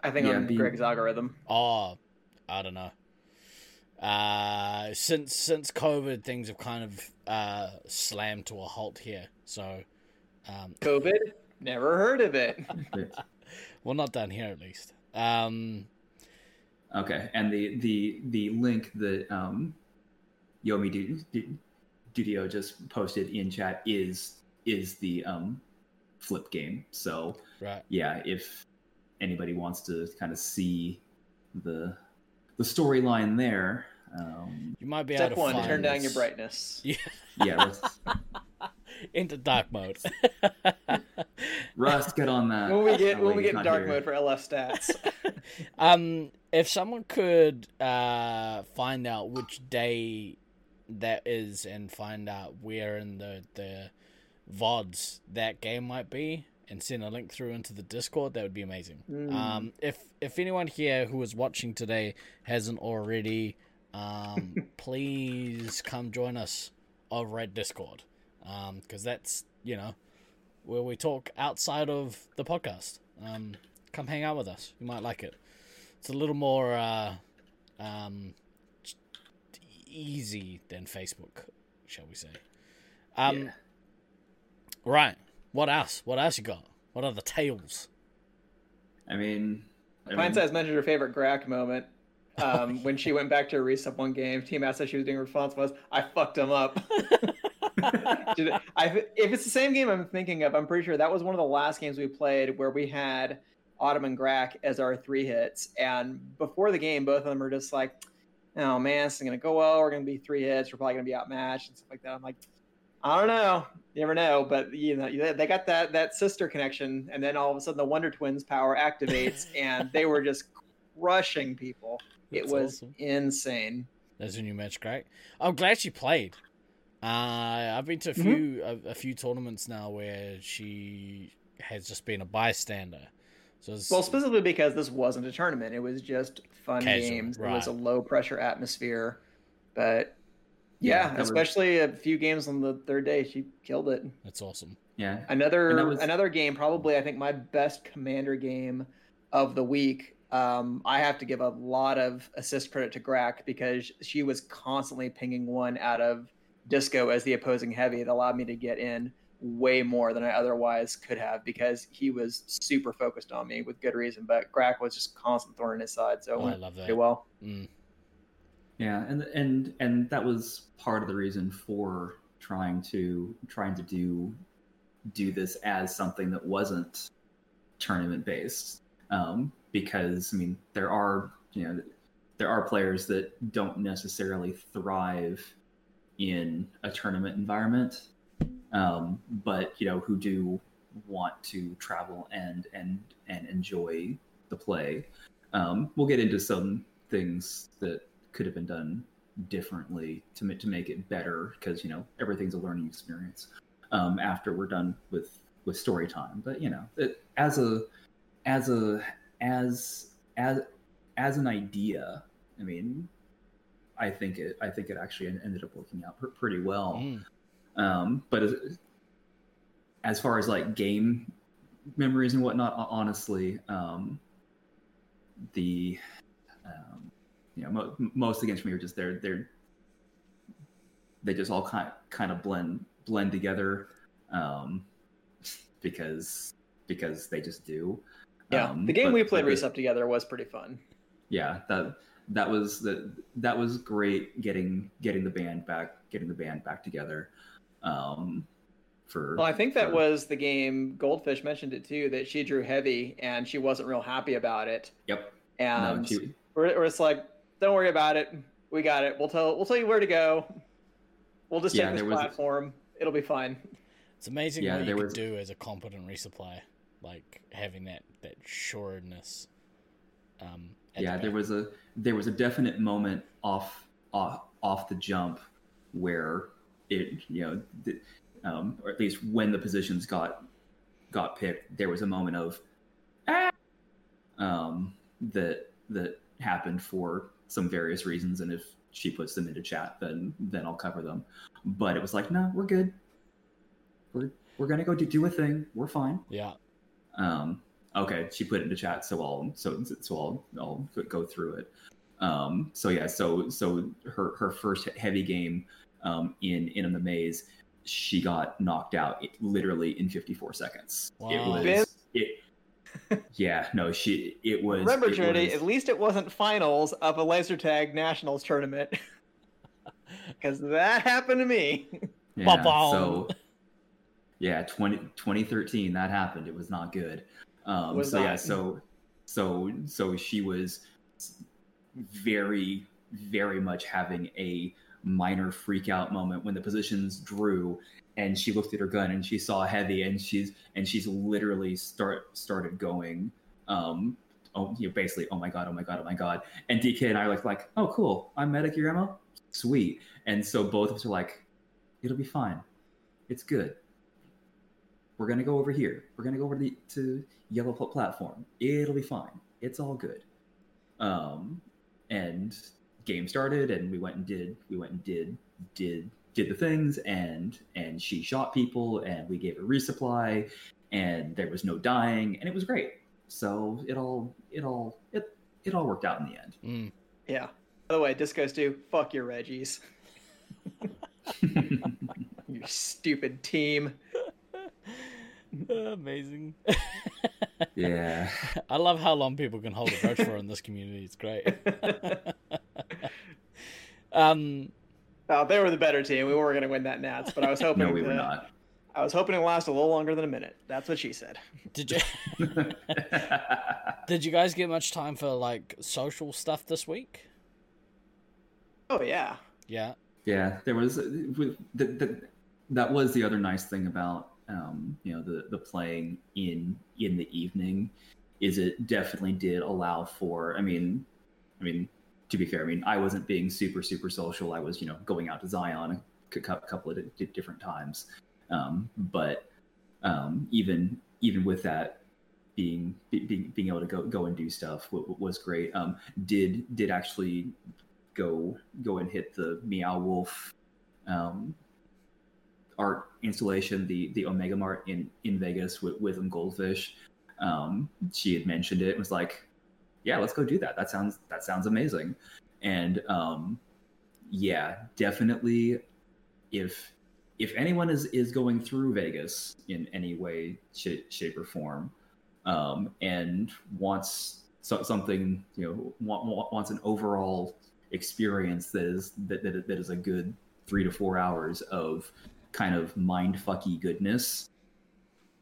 I think Yeah, on being- Greg's algorithm. Oh, I don't know. Uh, since since COVID, things have kind of uh, slammed to a halt here. So, um, COVID? Never heard of it. well, not down here at least. Um, okay, and the the the link that um, Yomi Du- Du- Dudio just posted in chat is is the um, flip game. So right. yeah, if anybody wants to kind of see the the storyline there, um, You might be Step able to one, find turn down your brightness. Yeah, yeah, into dark mode. Russ, get on that. When we get Oh, when we get in dark here. mode for LF stats. um, if someone could uh, find out which day that is and find out where in the the vods that game might be and send a link through into the discord that would be amazing Mm. um if if anyone here who is watching today hasn't already um please come join us over at discord. Um because that's you know where we talk outside of the podcast. Um come hang out with us. You might like it. It's a little more uh um easy than facebook shall we say. Um Yeah. right. What else? What else you got? What are the tales? I mean, I Pint mean, Size mentioned her favorite Grack moment. Um, when she went back to resub one game, team asked how she was doing. Response was, "I fucked him up." I, if it's the same game I'm thinking of, I'm pretty sure that was one of the last games we played where we had Autumn and Grack as our three hits. And before the game, both of them are just like, "Oh man, this is gonna go well. We're gonna be three hits. We're probably gonna be outmatched and stuff like that." I'm like, I don't know. You never know, but you know they they got that that sister connection, and then all of a sudden the Wonder Twins power activates, and they were just crushing people. It was awesome. insane. That's a new match, great. I'm glad she played. Uh, I've been to a Mhm. few a, a few tournaments now where she has just been a bystander. So it's, Well, specifically because this wasn't a tournament; it was just fun Casual, games. It was a low pressure atmosphere, but Yeah, yeah, that was- especially a few games on the third day, she killed it. that's awesome. yeah, Another was- another game, probably I think my best commander game of the week. Um, I have to give a lot of assist credit to Grack because she was constantly pinging one out of Disco as the opposing heavy. That allowed me to get in way more than I otherwise could have because he was super focused on me with good reason. But Grack was just constant thorn in his side, so it Oh, I love that. pretty well. Mm, yeah, and and and that was part of the reason for trying to trying to do do this as something that wasn't tournament based. um, because I mean there are you know there are players that don't necessarily thrive in a tournament environment, um, but you know who do want to travel and and and enjoy the play. Um, we'll get into some things that could have been done differently to to make it better because you know everything's a learning experience um, after we're done with with story time. But you know, it, as a as a as as as an idea, I mean, I think it I think it actually ended up working out pretty well. Mm. Um, but as, as far as like game memories and whatnot, ho- honestly, um, the um, you know mo- most against me are just they're they're they just all kind kind of blend blend together um, because because they just do. Yeah, Um, the game but- we played but the- Resup together was pretty fun. yeah that that was that that was great getting getting the band back getting the band back together um for Well, I think that for- was the game. Goldfish mentioned it too that she drew heavy and she wasn't real happy about it. yep And no, she- we're, we're just like, don't worry about it. We got it. We'll tell we'll tell you where to go. We'll just Yeah, take this there was- platform. It'll be fine. It's amazing Yeah, what you there could was- do as a competent resupply, like having that that sureness. Um, yeah the there was a there was a definite moment off off off the jump where it you know the, um, or at least when the positions got got picked there was a moment of ah! um that that happened for some various reasons and if she puts them into chat then then I'll cover them but it was like no we're good we're we're gonna go do, do a thing we're fine yeah. Um, okay, she put it in the chat, so I'll so so I'll I'll go through it. Um, so yeah, so so her her first heavy game um, in in the maze, she got knocked out literally in 54 seconds. It was Ben- it. Yeah, no, she it was. Remember, it Trinity, was- at least it wasn't finals of a laser tag nationals tournament. Because that happened to me. Yeah, so yeah, 20, 2013 that happened. It was not good. Um, Was so yeah, so so so she was very very much having a minor freak out moment when the positions drew and she looked at her gun and she saw heavy and she's and she's literally start started going um oh you know, basically oh my god oh my god oh my god. And DK and I were like like oh cool. I'm medic your ammo? Sweet. And so both of us are like it'll be fine. It's good we're gonna go over here we're gonna go over to the to yellow platform it'll be fine it's all good um and game started and we went and did we went and did did did the things and and she shot people and we gave her resupply and there was no dying and it was great so it all it all it it all worked out in the end Mm. Yeah. By the way, Discos do fuck your Reggies. You stupid team. Amazing. yeah I love how long people can hold a grudge for in this community. It's great. um, Oh, they were the better team. We weren't going to win that Nats, but I was hoping. no we were not I was hoping it last a little longer than a minute. That's what she said. did you did you guys get much time for like social stuff this week? Oh yeah. Yeah. Yeah, there was with the, the, that was the other nice thing about um, you know the the playing in in the evening is it definitely did allow for. I mean, I mean to be fair, I mean I wasn't being super super social. I was you know going out to Zion a couple of di- different times, um, but um, even even with that being being being able to go go and do stuff was great. Um, did did actually go go and hit the Meow Wolf um, art installation, the the Omega Mart in in Vegas with with them Goldfish. Um, she had mentioned it. Was like, yeah, let's go do that. That sounds that sounds amazing. And um, yeah, definitely. If if anyone is is going through Vegas in any way, shape, shape or form, um, and wants so, something, you know, wa- wa- wants an overall experience that is that, that, that is a good three to four hours of kind of mind fucky goodness,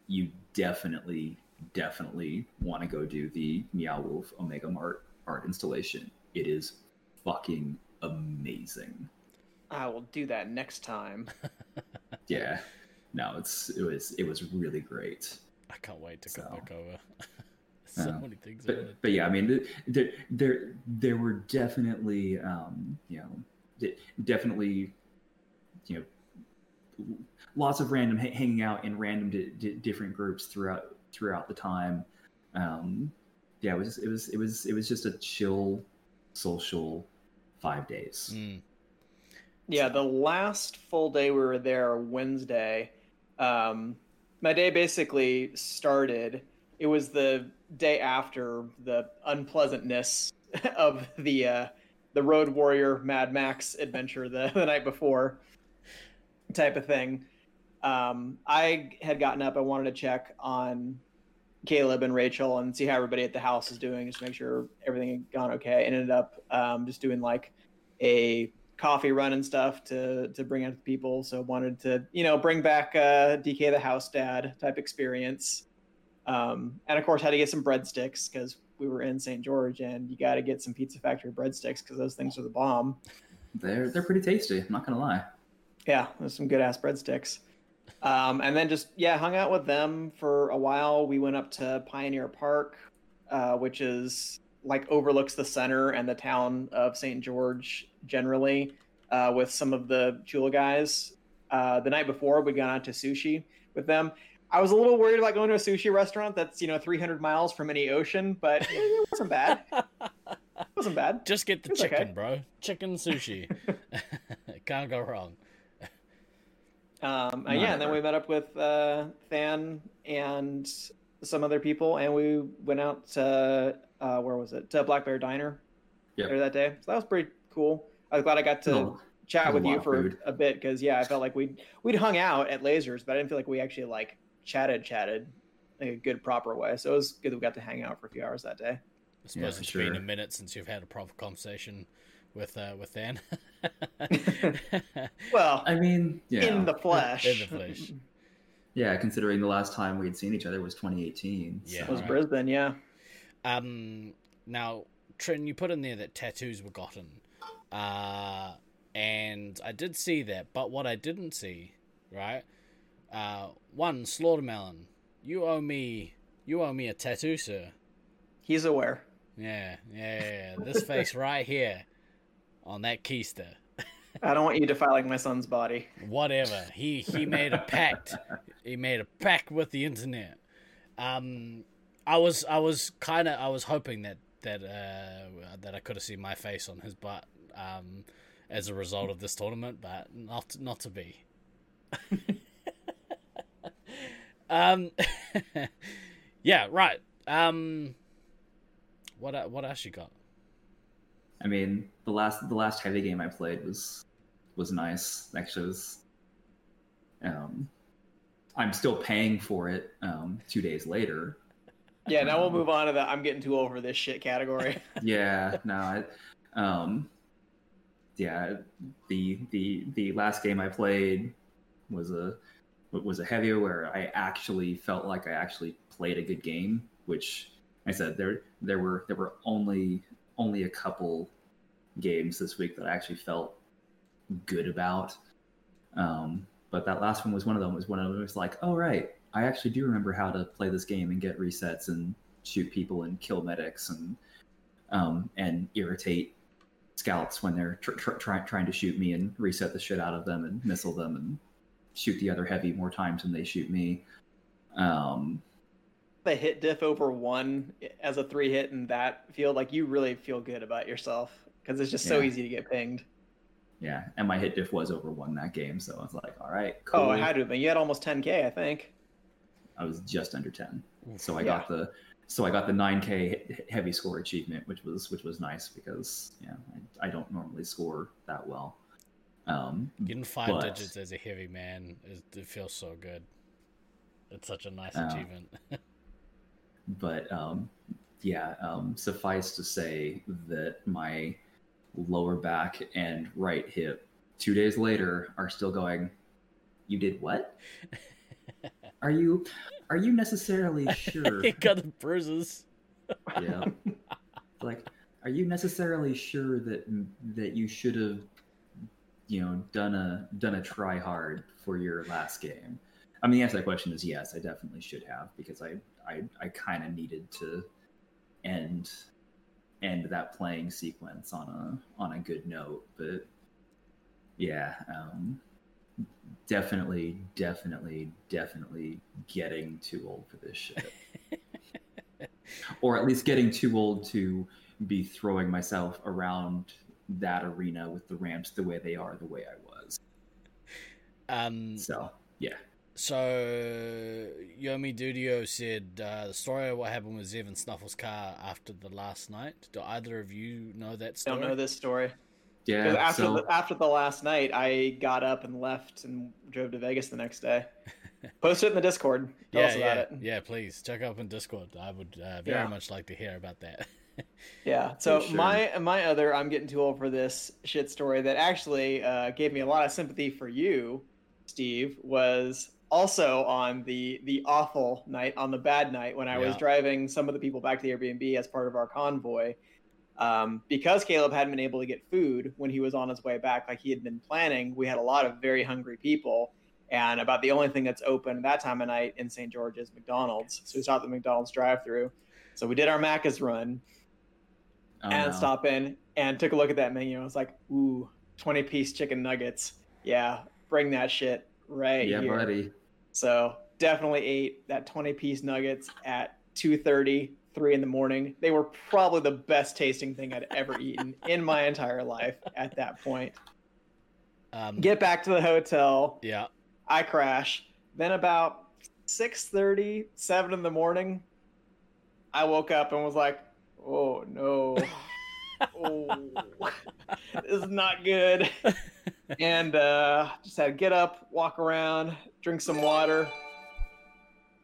you definitely definitely want to go do the Meow Wolf Omega Mart art installation. It is fucking amazing. I will do that next time. Yeah, no, it's it was it was really great. I can't wait to come So. back over. so Uh, many things. I wanna But but yeah, I mean, there there there were definitely um, you know definitely you know lots of random ha- hanging out in random di- di- different groups throughout throughout the time. Um, yeah, it was it was it was it was just a chill social five days. Mm. Yeah, the last full day we were there, Wednesday, um, my day basically started. It was the day after the unpleasantness of the uh, the Road Warrior Mad Max adventure the, the night before, type of thing. Um, I had gotten up. I wanted to check on Caleb and Rachel and see how everybody at the house is doing, just make sure everything had gone okay. And ended up um, just doing like a coffee run and stuff to to bring out to people. So wanted to you know bring back uh, DK the house dad type experience, um, and of course had to get some breadsticks because we were in St. George and you got to get some Pizza Factory breadsticks because those things are the bomb. They're they're pretty tasty. I'm not gonna lie. Yeah, there's some good ass breadsticks. Um, and then just yeah, hung out with them for a while. We went up to Pioneer Park, uh, which is like overlooks the center and the town of St. George generally, uh, with some of the Chula guys. Uh, the night before, we got out to sushi with them. I was a little worried about going to a sushi restaurant that's you know 300 miles from any ocean, but it wasn't bad. It wasn't bad. Just get the It's okay. chicken, bro. Chicken sushi. Can't go wrong. Um, uh, yeah, and then we met up with uh, Than and some other people, and we went out to uh, where was it? To Black Bear Diner Yep. there that day. So that was pretty cool. I was glad I got to No, chat with you for food. a bit because yeah, I felt like we'd we'd hung out at Lasers, but I didn't feel like we actually like chatted chatted in a good proper way. So it was good that we got to hang out for a few hours that day. I suppose for it's been a minute since you've had a proper conversation with uh, with Than. Well, I mean, yeah, in the flesh. In the flesh. yeah. Considering the last time we had seen each other was 2018. Yeah. so- was right. Brisbane, yeah. Um, now, Trin, you put in there that tattoos were gotten, uh, and I did see that. But what I didn't see, right? Uh, one Slaughtermelon, you owe me, you owe me a tattoo, sir. He's aware. Yeah, yeah, yeah, yeah. this face right here, on that keister. I don't want you defiling my son's body. Whatever. He he made a pact. he made a pact with the internet. Um, I was I was kind of I was hoping that that uh that I could have seen my face on his butt um as a result of this tournament, but not not to be. um, yeah, right. Um, what what else you got? I mean, the last the last heavy game I played was was nice. Actually, was. Um, I'm still paying for it. Um, two days later. Yeah, now we'll move on to the I'm getting too for this shit category. Yeah, no, I, um, yeah, the the the last game I played was a was a heavier where I actually felt like I actually played a good game. Which I said there there were there were only only a couple games this week that I actually felt good about. Um, but that last one was one of them. Was one of them was like, oh right, I actually do remember how to play this game and get resets and shoot people and kill medics and um, and irritate scouts when they're tr- tr- try- trying to shoot me and reset the shit out of them and missile them and shoot the other heavy more times than they shoot me. Um, the hit diff over one as a three hit in that field, like you really feel good about yourself because it's just so easy to get pinged. yeah, and my hit diff was over one that game, so I was like, all right, cool. Oh, it had to have been. You had almost 10k, I think. I was just under ten, so I Yeah. got the so I got the 9K heavy score achievement, which was which was nice because yeah, I, I don't normally score that well. Um, Getting five But- digits as a heavy man is it feels so good. It's such a nice Oh. achievement. but um, yeah, um, suffice to say that my lower back and right hip two days later are still going. You did what? are you are you necessarily sure? got the bruises. yeah. Like, are you necessarily sure that that you should have, you know, done a done a try hard for your last game? I mean, the answer to that question is yes. I definitely should have because I I, I kind of needed to end end that playing sequence on a on a good note. But yeah, um, definitely, definitely, definitely getting too old for this shit. or at least getting too old to be throwing myself around that arena with the ramps the way they are, the way I was. Um, so yeah. So Yomi Dudio said uh, the story of what happened with Zev and Snuffle's car after the last night. Do either of you know that story? Don't know this story. Yeah. After so, the, after the last night, I got up and left and drove to Vegas the next day. Post it in the Discord. Tell yeah, us about yeah, it. yeah. Please check up in Discord. I would uh, very Yeah. much like to hear about that. Yeah. So sure. my my other I'm getting too old for this shit story that actually uh, gave me a lot of sympathy for you, Steve, was also on the the awful night on the bad night when I was driving some of the people back to the Airbnb as part of our convoy. Um, because Caleb hadn't been able to get food when he was on his way back, like he had been planning, we had a lot of very hungry people. And about the only thing that's open at that time of night in St. George is McDonald's. So we stopped at the McDonald's drive through. So we did our Macca's run oh, and no. stop in and took a look at that menu. I was like, ooh, 20 piece chicken nuggets. Yeah, bring that shit right Yeah, here. buddy. So definitely ate that 20 piece nuggets at 2.30, 3 in the morning. They were probably the best tasting thing I'd ever eaten in my entire life at that point. Um, Get back to the hotel. yeah. I crash. Then about 6.30, 7 in the morning, I woke up and was like, oh no. oh, this is not good. And uh, just had to get up, walk around, drink some water,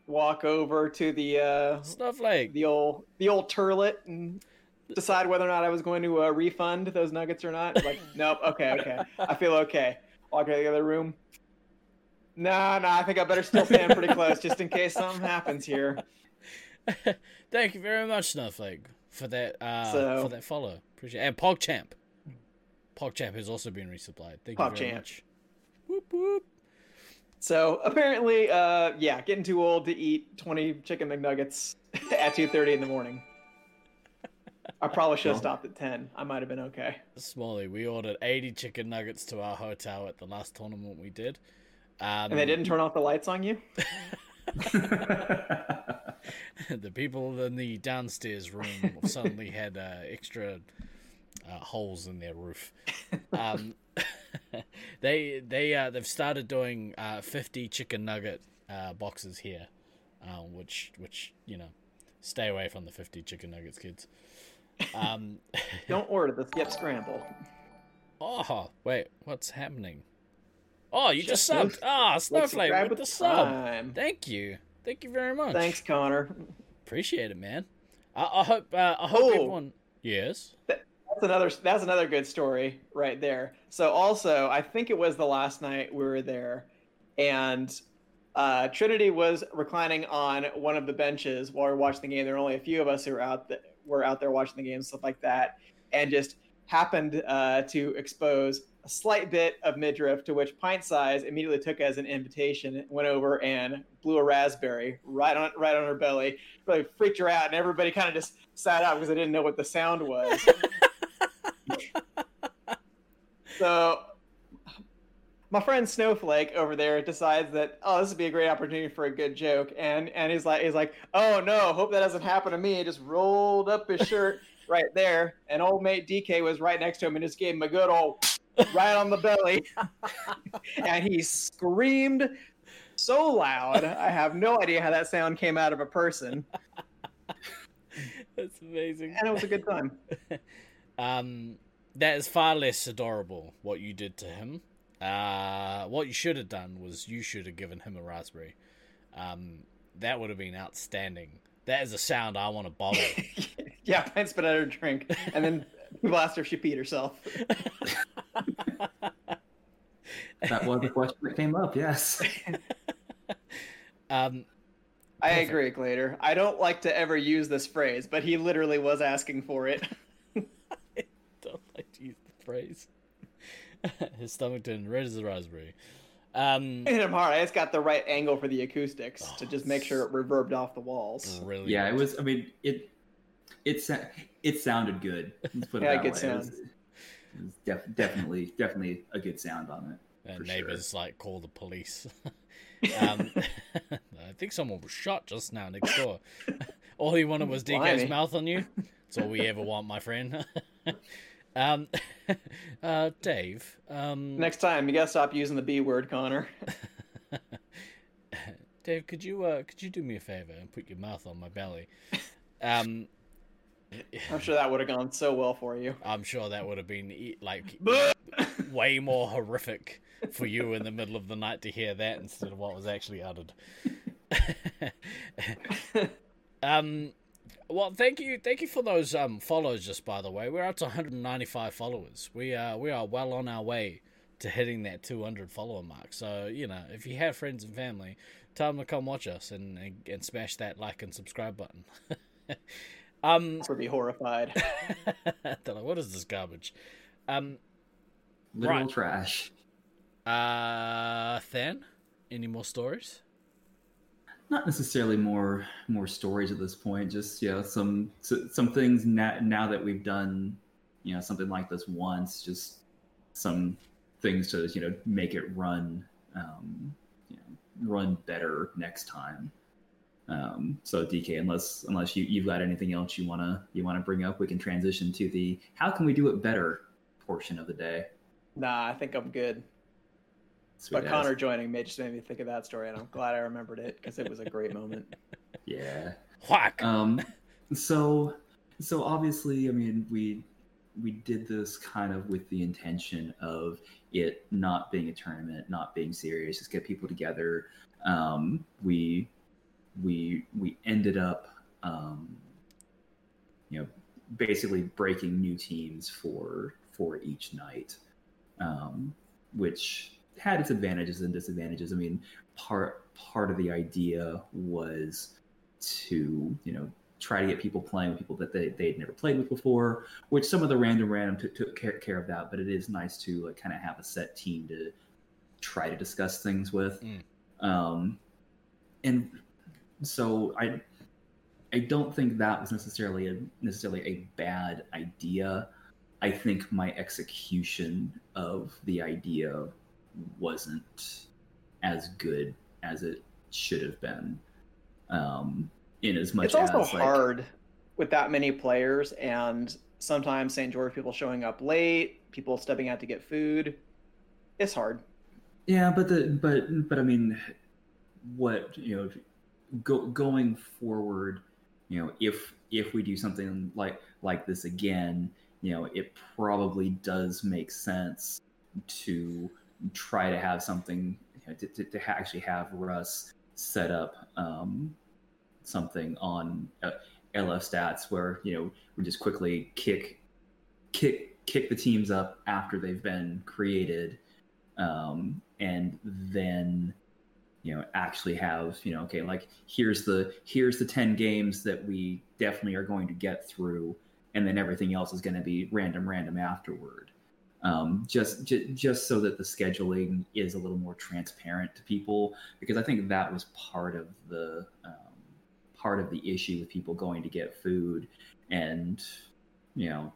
walk over to the uh, Snowflake. the old the old turlet and decide whether or not I was going to uh, refund those nuggets or not. Like, nope, okay, okay, I feel okay. Walk out of the other room. No, no, I think I better still stand pretty close just in case something happens here. Thank you very much, Snowflake, for that uh, So- for that follow. Appreciate it. And PogChamp. PogChamp has also been resupplied. Thank you very PogChamp. much. Whoop whoop. So apparently, uh, yeah, getting too old to eat 20 chicken McNuggets at 2:30 in the morning. I probably should have stopped at 10. I might have been okay. Smalley, we ordered 80 chicken nuggets to our hotel at the last tournament we did. Um, And they didn't turn off the lights on you. the people in the downstairs room suddenly had uh, extra uh, holes in their roof. Um, they they uh, they've started doing uh, fifty chicken nugget uh, boxes here, uh, which which you know, stay away from the fifty chicken nuggets, kids. Um, Don't order the skip scramble. oh wait, what's happening? Oh, you just, Just subbed. Ah, Let's Snowflake with the with sub. time. Thank you, thank you very much. Thanks, Connor. Appreciate it, man. I, I hope uh, I hope Oh. everyone. Yes. That's another that's another good story right there. So also, I think it was the last night we were there, and uh, Trinity was reclining on one of the benches while we were watching the game. There were only a few of us who were out were out there watching the game, stuff like that, and just happened uh, to expose a slight bit of midriff, to which Pint Size immediately took as an invitation, went over and blew a raspberry right on right on her belly, really freaked her out, and everybody kind of just sat up because they didn't know what the sound was. so my friend Snowflake over there decides that oh this would be a great opportunity for a good joke. And and he's like he's like oh no hope that doesn't happen to me. He just rolled up his shirt right there. And old mate DK was right next to him and just gave him a good old right on the belly. And he screamed so loud I have no idea how that sound came out of a person. That's amazing. and it was a good time Um, that is far less adorable. What you did to him. Uh, what you should have done was you should have given him a raspberry. Um, that would have been outstanding. That is a sound I want to bottle. yeah, Pint spit out her drink, and then people asked her if she peed herself. that was the question that came up. Yes. Um, I Perfect. agree, Glader. I don't like to ever use this phrase, but he literally was asking for it. don't like to use the phrase. His stomach turned red as a raspberry. Um, Hit him hard. I just got the right angle for the acoustics to Oh, just make sure it reverbed off the walls. brilliant. Yeah, it was. I mean, it it it sounded good. Let's put it Yeah, that good way. sound. It was, it was def- definitely definitely a good sound on it. And for sure. neighbors like call the police. um, I think someone was shot just now next door. all he wanted was DK's Blimey. mouth on you. That's all we ever want, my friend. Um, uh, Dave. Um, Next time, you gotta stop using the B word, Connor. Dave, could you uh, could you do me a favor and put your mouth on my belly? Um, I'm sure that would have gone so well for you. I'm sure that would have been like way more horrific for you in the middle of the night to hear that instead of what was actually uttered. um, well, thank you, thank you for those um follows. Just by the way, we're up to 195 followers. We are we are well on our way to hitting that 200 follower mark. So you know, if you have friends and family, tell them to come watch us and and, and smash that like and subscribe button. um, would be horrified. they're like, what is this garbage? Um, Literal Right. trash. uh, Than, any more stories? Not necessarily more more stories at this point. Just you know some some things now now that we've done you know something like this once. Just some things to you know make it run um, you know run better next time. Um, so DK, unless unless you you've got anything else you wanna you wanna bring up, we can transition to the how can we do it better portion of the day. nah, I think I'm good. Sweet But as. Connor joining me just made me think of that story, and I'm glad I remembered it because it was a great moment. yeah. Whack. um so so obviously i mean we we did this kind of with the intention of it not being a tournament not being serious just get people together um we we we ended up um you know basically breaking new teams for for each night um which had its advantages and disadvantages. I mean part part of the idea was to you know try to get people playing with people that they they'd never played with before which some of the random random took, took care, care of that but it is nice to like kind of have a set team to try to discuss things with. Mm. um and so i i don't think that was necessarily a necessarily a bad idea. I think my execution of the idea wasn't as good as it should have been um in as much it's also as like, hard with that many players, and sometimes St. George people showing up late, people stepping out to get food. It's hard. Yeah, but the but but I mean, what you know, go, going forward, you know, if if we do something like like this again, you know, it probably does make sense to try to have something you know, to, to, to actually have Russ set up um, something on uh, LF stats where you know we just quickly kick kick kick the teams up after they've been created um, and then you know actually have you know okay like here's the here's the 10 games that we definitely are going to get through and then everything else is going to be random random afterward um, just, j- just so that the scheduling is a little more transparent to people because i think that was part of the um, part of the issue with people going to get food and you know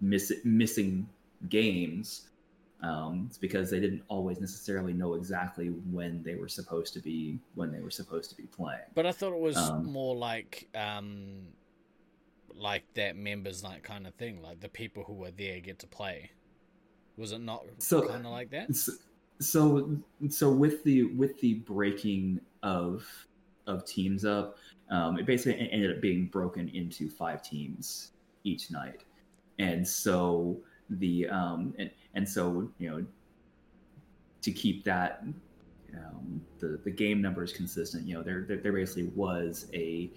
miss, missing games um, it's because they didn't always necessarily know exactly when they were supposed to be when they were supposed to be playing. But I thought it was Um, more like um like that members night kind of thing. Like the people who were there get to play. Was it not So- kind of like that? So so with the with the breaking of of teams up, um, it basically ended up being broken into five teams each night, and so the um and, and so you know to keep that um, the the game numbers consistent, you know there there, there basically was a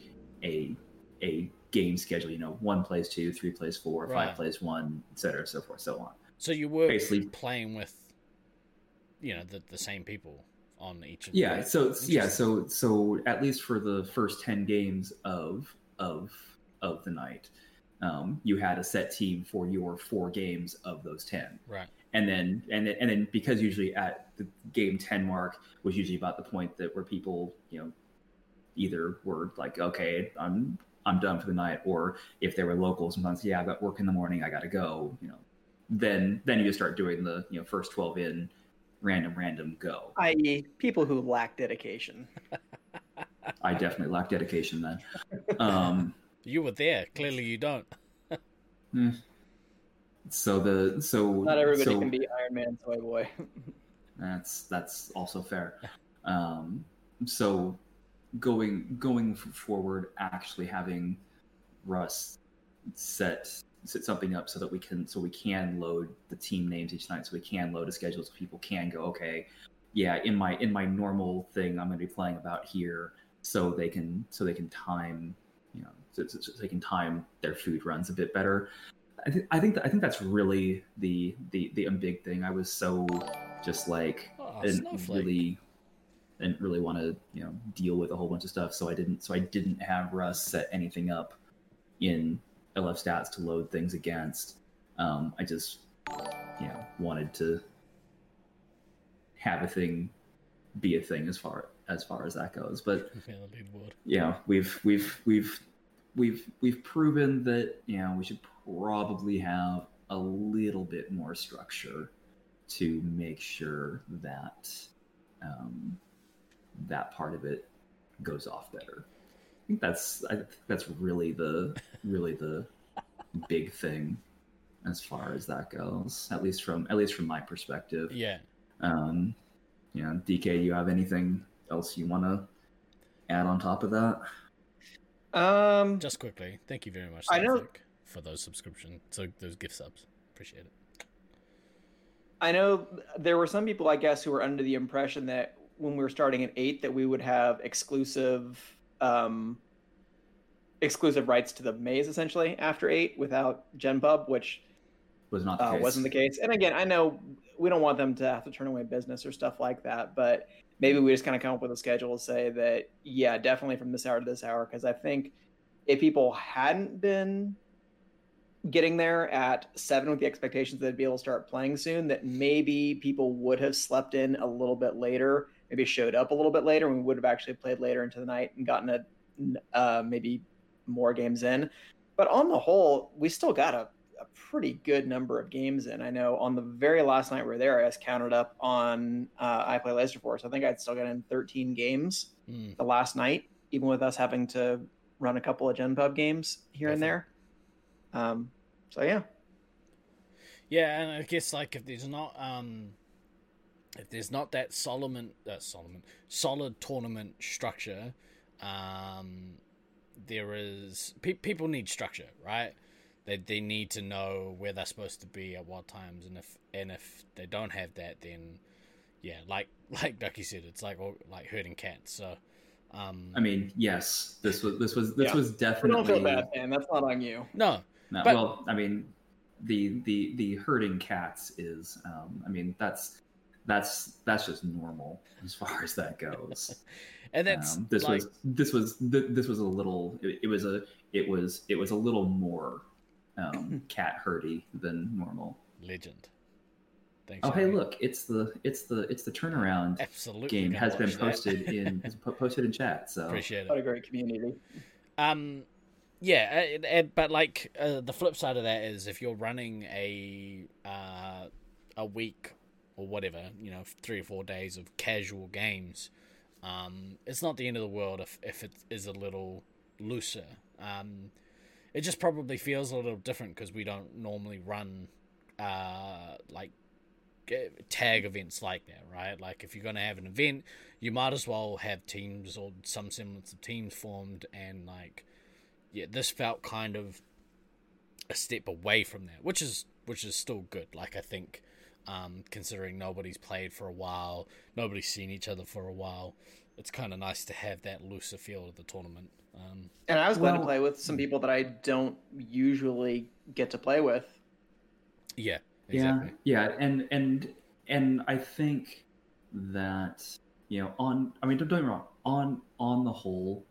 a a game schedule. You know, one plays two, three plays four, Right. five plays one, et cetera, so forth, so on. So you were basically- playing with you know the the same people on each. Of Yeah, the- so yeah, so so at least for the first ten games of of of the night, um, you had a set team for your four games of those ten. right. and then and then, and then because usually at the game 10 mark was usually about the point that where people you know either were like okay i'm i'm done for the night or if they were local sometimes yeah I've got work in the morning i gotta go you know then then you just start doing the you know first 12 in random random go i.e., people who lack dedication. i definitely lack dedication then um You were there. Clearly, you don't. so the so Not everybody so, can be Iron Man Toy Boy. That's that's also fair. Um, so going going forward, actually having Russ set set something up so that we can so we can load the team names each night, so we can load a schedule so people can go okay, yeah, in my in my normal thing, I'm going to be playing about here, so they can so they can time you know so, so, so they can time their food runs a bit better. I, th- I think that, I think that's really the the the um, big thing. I was so just like Oh, didn't snowflake. really didn't really want to you know deal with a whole bunch of stuff so i didn't so i didn't have russ set anything up in lf stats to load things against. Um i just you know wanted to have a thing be a thing as far as far as that goes. But Yeah, we've we've we've we've we've proven that you know we should probably have a little bit more structure to make sure that um, that part of it goes off better. I think that's I think that's really the really the big thing as far as that goes. At least from at least from my perspective. Yeah. Um, you know, DK, you have anything else you want to add on top of that? Um, Just quickly, thank you very much, I know- for those subscription, so those gift subs. Appreciate it. I know there were some people, I guess, who were under the impression that when we were starting at eight, that we would have exclusive, um, exclusive rights to the maze essentially after eight without GenPub, which Was not the uh, case. wasn't the case. And again, I know we don't want them to have to turn away business or stuff like that, but maybe we just kind of come up with a schedule to say that, yeah, definitely from this hour to this hour. Because I think if people hadn't been getting there at seven with the expectations that they'd be able to start playing soon, that maybe people would have slept in a little bit later, maybe showed up a little bit later, and we would have actually played later into the night and gotten a uh, maybe more games in. But on the whole, we still got a a pretty good number of games in. I know on the very last night we were there, I just counted up on uh, I Play Laser Force. I think I'd still got in 13 games Mm. the last night, even with us having to run a couple of Gen Pub games here and there. Um, so yeah, Yeah, and I guess like if there's not um if there's not that Solomon uh, Solomon solid tournament structure, um there is pe- people need structure, right? They they need to know where they're supposed to be at what times, and if and if they don't have that, then yeah, like like Ducky said, it's like all- like herding cats. So, um, I mean, yes, this was this was this Yeah. was definitely don't feel bad, man. That's not on you. no, No, But- well, I mean, the the the herding cats is, um, I mean, that's that's that's just normal as far as that goes. and that's um, this like, was this was th- this was a little it, it was a it was it was a little more um, cat herdy than normal. legend. Thanks. Oh, hey, Harry. look, it's the it's the it's the turnaround absolutely game has been posted in posted in chat. So Appreciate it. What a great community. Um, yeah, uh, uh, but like uh, the flip side of that is if you're running a uh, a week or whatever, you know, three or four days of casual games, um, it's not the end of the world if if it is a little looser. Um, it just probably feels a little different because we don't normally run uh like tag events like that, right? Like if you're going to have an event, you might as well have teams or some semblance of teams formed and like yeah, this felt kind of a step away from that, which is which is still good. Like I think um considering nobody's played for a while, nobody's seen each other for a while, it's kind of nice to have that looser feel of the tournament. Um And I was glad to play with some people that I don't usually get to play with. yeah, exactly. Yeah, yeah, and and and I think that you know, on I mean, don't, don't get me wrong. On on the whole,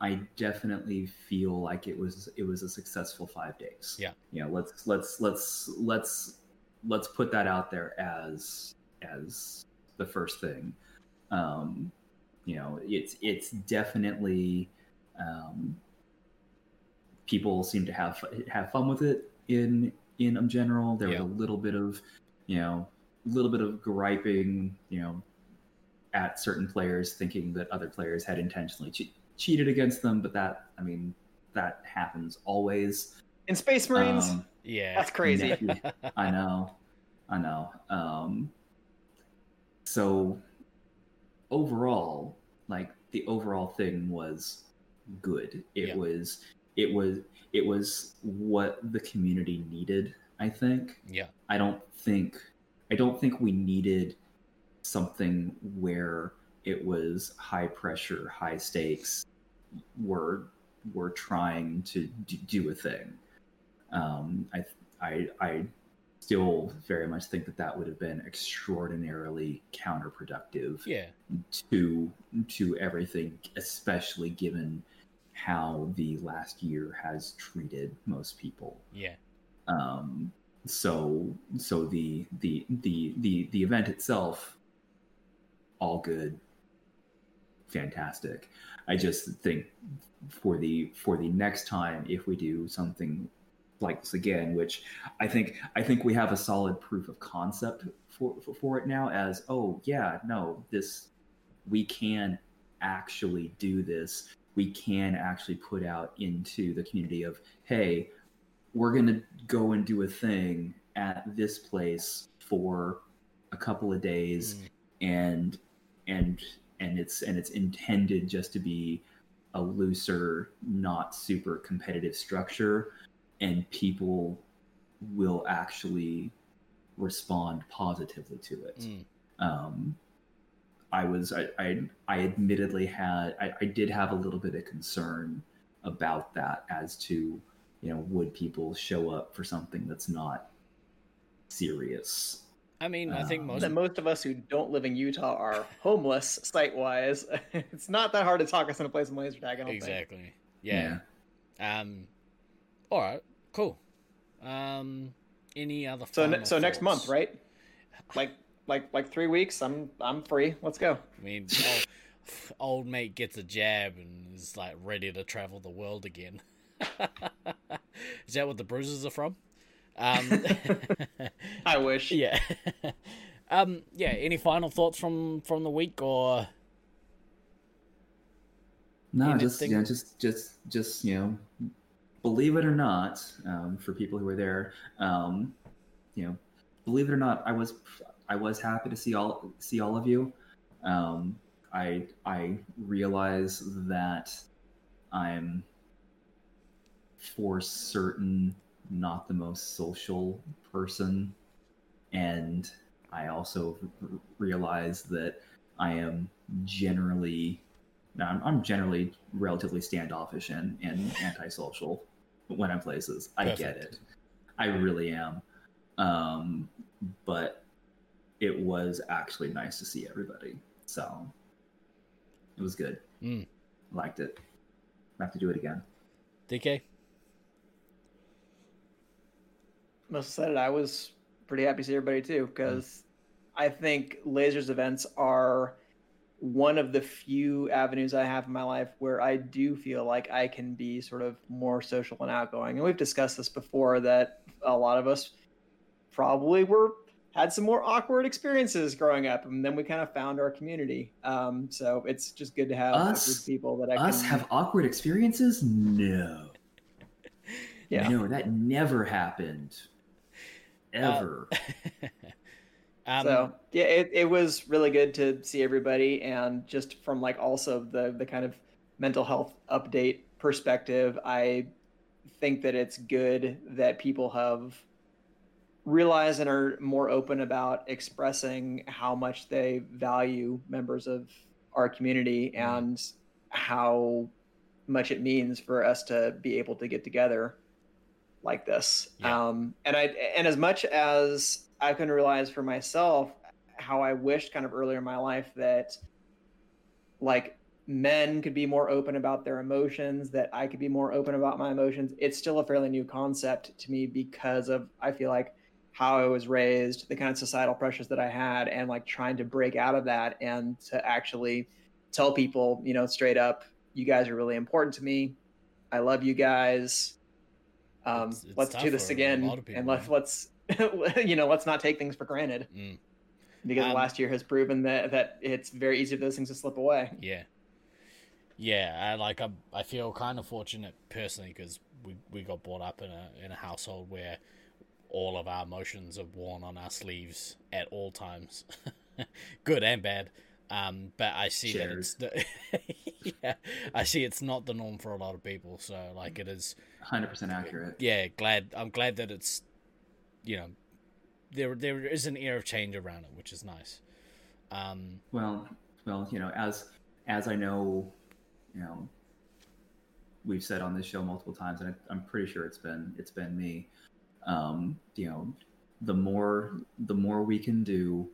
I definitely feel like it was it was a successful five days. Yeah. You know, let's let's let's let's let's put that out there as as the first thing. Um, you know, it's it's definitely um, people seem to have have fun with it in in general. There Yeah. was a little bit of you know a little bit of griping, you know, at certain players, thinking that other players had intentionally che- cheated against them. But that, I mean, that happens always. In Space Marines, Um, Yeah. that's crazy. ne- I know, I know. Um, so overall, like the overall thing was good. It Yeah. was, it was, it was what the community needed. I think. yeah. I don't think I don't think we needed something where it was high pressure, high stakes. We're we're trying to d- do a thing. Um, I I I still very much think that that would have been extraordinarily counterproductive Yeah. to to everything, especially given how the last year has treated most people Yeah. um, so so the the the the the event itself all good fantastic i just think for the for the next time if we do something like this again which i think i think we have a solid proof of concept for for, for it now as oh yeah no this we can actually do this we can actually put out into the community of hey we're going to go and do a thing at this place for a couple of days Mm. and and and it's and it's intended just to be a looser not super competitive structure and people will actually respond positively to it Mm. um, I was I, I I admittedly had I, I did have a little bit of concern about that as to you know would people show up for something that's not serious I mean, I think Um, most. that most of us who don't live in Utah are homeless site wise. it's not that hard to talk us into play some laser tag. I don't think. Exactly. Yeah. Um. All right. Cool. Um. Any other? So ne- final so next month, right? Like like like three weeks. I'm I'm free. Let's go. I mean, old, old mate gets a jab and is like ready to travel the world again. is that what the bruises are from? Um. I wish. yeah. um. Yeah. Any final thoughts from from the week or? no just Anything- you know just just just you know believe it or not um, for people who are there um, you know believe it or not i was i was happy to see all see all of you. Um, i i realize that i'm for certain not the most social person. And i also r- realize that i am generally I'm, I'm generally relatively standoffish and, and antisocial when I'm places. I get it. I really am. Um, but it was actually nice to see everybody. So it was good. Mm. Liked it. I have to do it again. DK? Most said it. I was pretty happy to see everybody too because I think lasers events are one of the few avenues I have in my life where I do feel like I can be sort of more social and outgoing. And we've discussed this before that a lot of us probably were had some more awkward experiences growing up, and then we kind of found our community. Um, so it's just good to have Us- people that I Us can have awkward experiences? No. Yeah. No, that never happened. Ever. um, so yeah, it, it was really good to see everybody, and just from like also the the kind of mental health update perspective, I think that it's good that people have realized and are more open about expressing how much they value members of our community Mhm. and how much it means for us to be able to get together like this. Yeah. Um, and I and as much as I can realize for myself how I wished kind of earlier in my life that like men could be more open about their emotions, that I could be more open about my emotions. It's still a fairly new concept to me because of I feel like how I was raised, the kind of societal pressures that I had, and like trying to break out of that and to actually tell people, you know, straight up, you guys are really important to me. I love you guys. Um, It's- it's let's do this again, people, and let's let's you know let's not take things for granted Mm. because Um, last year has proven that that it's very easy for those things to slip away. Yeah. Yeah, I like I, I feel kind of fortunate personally because we, we got brought up in a in a household where all of our emotions are worn on our sleeves at all times, good and bad. Um, but I see that it's the, yeah, I see it's not the norm for a lot of people. So like it is, 100% accurate. yeah. Glad I'm glad that it's, you know, there there is an air of change around it, which is nice. Um, Well, well, you know, as as I know, you know, we've said on this show multiple times, and I, I'm pretty sure it's been it's been me. Um, you know, the more the more we can do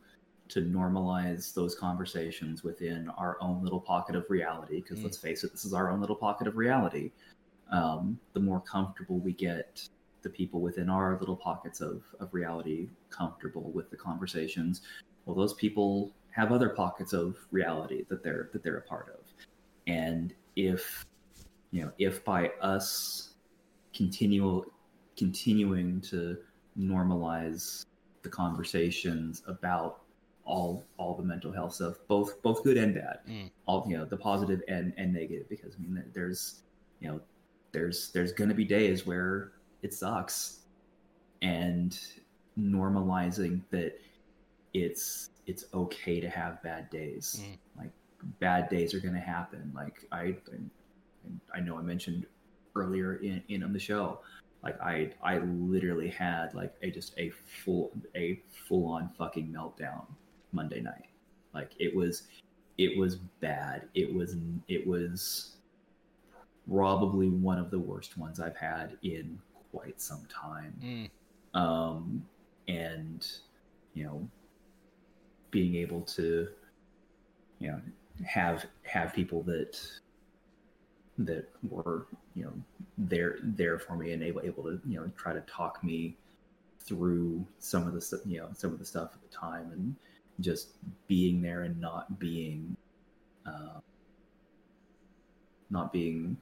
to normalize those conversations within our own little pocket of reality, because Mm. let's face it, this is our own little pocket of reality. Um, the more comfortable we get the people within our little pockets of, of reality comfortable with the conversations well those people have other pockets of reality that they're that they're a part of and if you know if by us continual continuing to normalize the conversations about all all the mental health stuff both both good and bad Mm. all you know the positive and and negative because i mean there's you know there's there's going to be days where it sucks. And normalizing that it's it's okay to have bad days. Mm. like bad days are going to happen. Like i i know i mentioned earlier in in on the show like i i literally had like a just a full a full on fucking meltdown monday night. Like it was it was bad. It was it was probably one of the worst ones i've had in quite some time. Mm, um, and you know being able to you know have have people that that were you know there there for me and able able to you know try to talk me through some of the you know some of the stuff at the time and just being there and not being uh, not being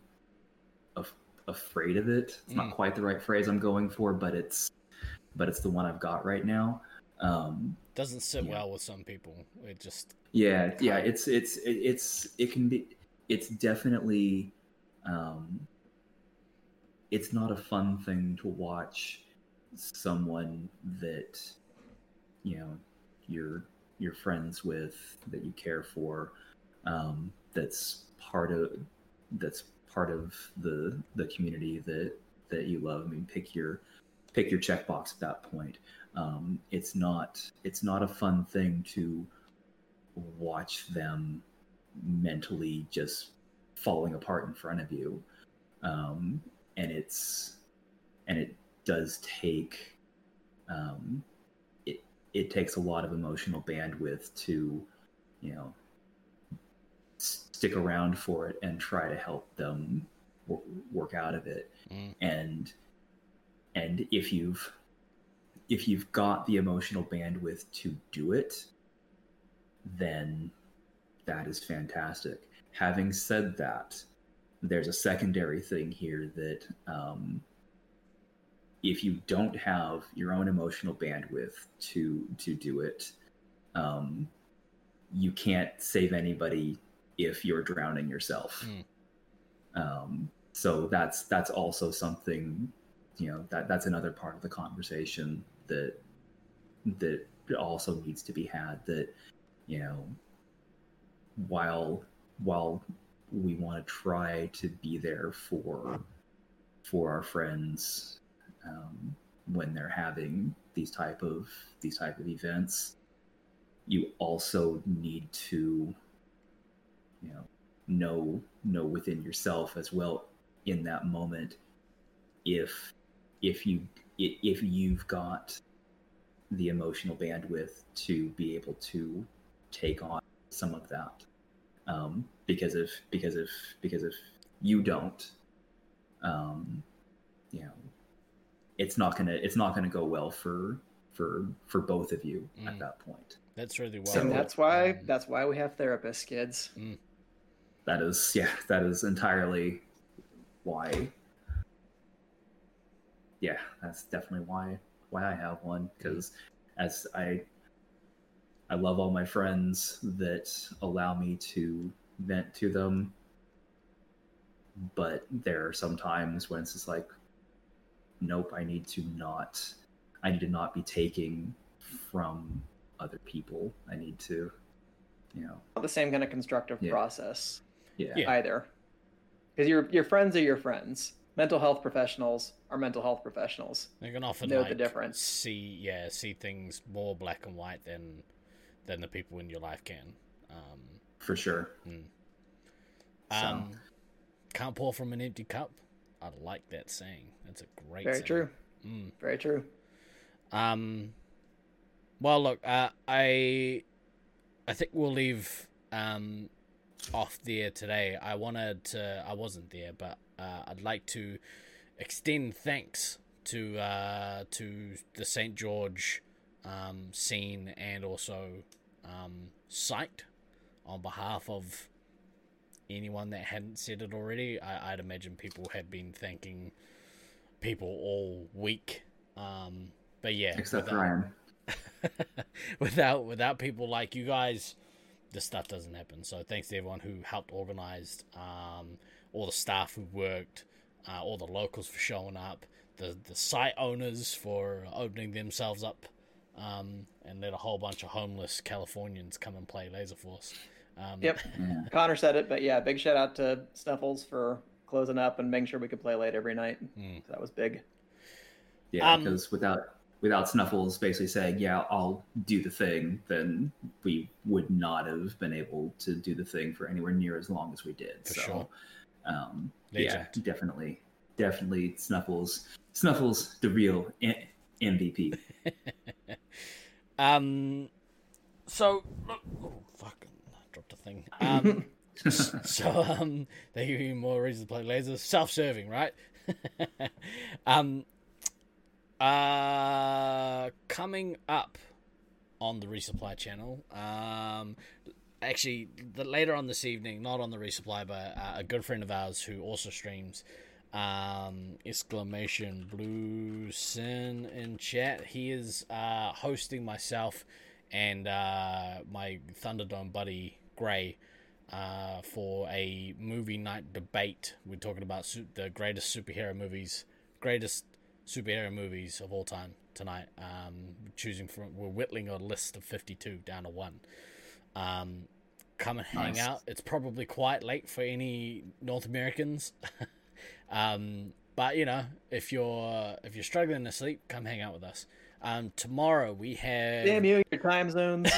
af- afraid of it it's Mm. not quite the right phrase i'm going for but it's but it's the one i've got right now um doesn't sit Yeah. well with some people. It just yeah yeah it's it's it's it can be it's definitely um it's not a fun thing to watch someone that you know you're you're friends with that you care for um that's part of that's part of the the community that that you love. I mean pick your pick your checkbox at that point. Um it's not it's not a fun thing to watch them mentally just falling apart in front of you. Um, and it's and it does take um, it it takes a lot of emotional bandwidth to you know stick around for it and try to help them w- work out of it. Mm, and and if you've if you've got the emotional bandwidth to do it then that is fantastic. Having said that there's a secondary thing here that um, if you don't have your own emotional bandwidth to to do it um, you can't save anybody if you're drowning yourself Mm. um, so that's that's also something you know that that's another part of the conversation that that also needs to be had that you know while while we want to try to be there for for our friends um, when they're having these type of these type of events you also need to you know know know within yourself as well in that moment if if you if you've got the emotional bandwidth to be able to take on some of that um, because of because of because if you don't, um, you know, it's not gonna it's not gonna go well for for for both of you Mm. at that point. That's really well. So- that's why um, that's why we have therapists, kids. That is yeah, that is entirely why. Yeah, that's definitely why why I have one because as I I love all my friends that allow me to vent to them, but there are some times when it's just like, nope, I need to not, I need to not be taking from other people. I need to, you know, the same kind of constructive Yeah. process yeah, Yeah. either. Because your your friends are your friends. Mental health professionals are mental health professionals. They can often know the difference. See, yeah, see things more black and white than than the people in your life can. Um, for sure. So- um, can't pour from an empty cup. I like that saying. That's a great. Very saying. true. Mm. Very true. Um, well, look, uh, I, I think we'll leave um, off there today. I wanted to. I wasn't there, but uh, I'd like to extend thanks to uh, to the St George um, scene and also um, site on behalf of anyone that hadn't said it already. I, I'd imagine people have been thanking people all week. Um, but yeah, Except without- Ryan. without without people like you guys, this stuff doesn't happen. So thanks to everyone who helped organize, um, all the staff who worked, uh, all the locals for showing up, the the site owners for opening themselves up, um, and let a whole bunch of homeless Californians come and play Laser Force. Um, Yep. Yeah. Connor said it, but yeah, big shout out to Snuffles for closing up and making sure we could play late every night. Mm. That was big. Yeah, Um, because without without Snuffles basically saying, "Yeah, I'll do the thing," then we would not have been able to do the thing for anywhere near as long as we did. For so, sure. um, yeah, definitely, definitely Snuffles, Snuffles, the real M- MVP. Um. So, oh, fucking dropped a thing. Um. so um they give you more reasons to play lasers self-serving right um uh coming up on the resupply channel um actually the later on this evening not on the resupply but uh, a good friend of ours who also streams um exclamation blue sin in chat he is uh hosting myself and uh my thunderdome buddy gray uh, for a movie night debate. We're talking about su- the greatest superhero movies, greatest superhero movies of all time tonight. Um, choosing from, we're whittling a list of 52 down to one. Um, come and hang Nice. out. It's probably quite late for any North Americans. um, but you know, if you're if you're struggling to sleep, come hang out with us. Um, tomorrow we have Damn you, your time zones.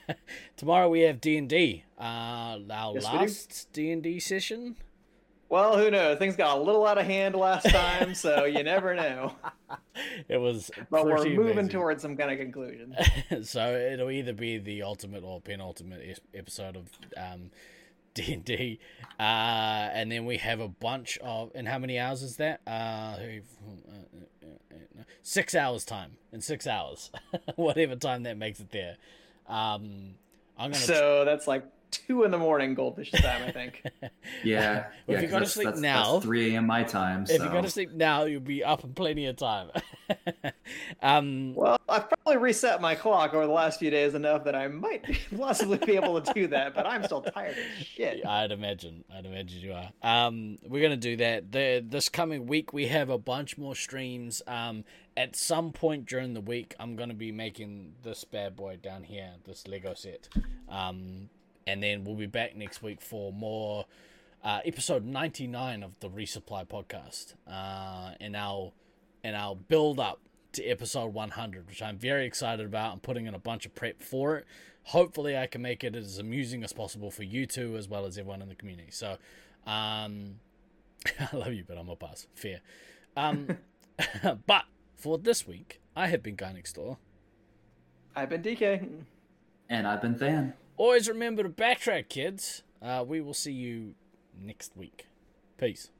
tomorrow we have D and D. Uh, our Yes, last D and D session. Well, who knows? Things got a little out of hand last time, so you never know. It was, But we're moving amazing. towards some kind of conclusion. so it'll either be the ultimate or penultimate episode of um, D and D, uh, and then we have a bunch of. And how many hours is that? Uh, six hours time. In six hours, whatever time that makes it there. Um, I'm gonna. So that's like two in the morning goldfish time, I think. Yeah, Well, if yeah, you 'cause go to sleep that's- now- that's 3 a.m. my time. if So. you go to sleep now, you'll be up in plenty of time. um, Well, I've probably reset my clock over the last few days enough that I might possibly be able to do that, but I'm still tired as shit. I'd imagine. I'd imagine you are. Um, we're gonna do that. The this coming week we have a bunch more streams. Um, at some point during the week, I'm gonna be making this bad boy down here, this Lego set. Um, and then we'll be back next week for more. Uh, episode 99 of the resupply podcast uh, and our and our build up to episode 100 which i'm very excited about i'm putting in a bunch of prep for it hopefully i can make it as amusing as possible for you two as well as everyone in the community so um i love you but i'm a pass fair um but for this week i have been guy next door I've been DK. and I've been Than. Always remember to backtrack kids Uh, we will see you next week. Peace.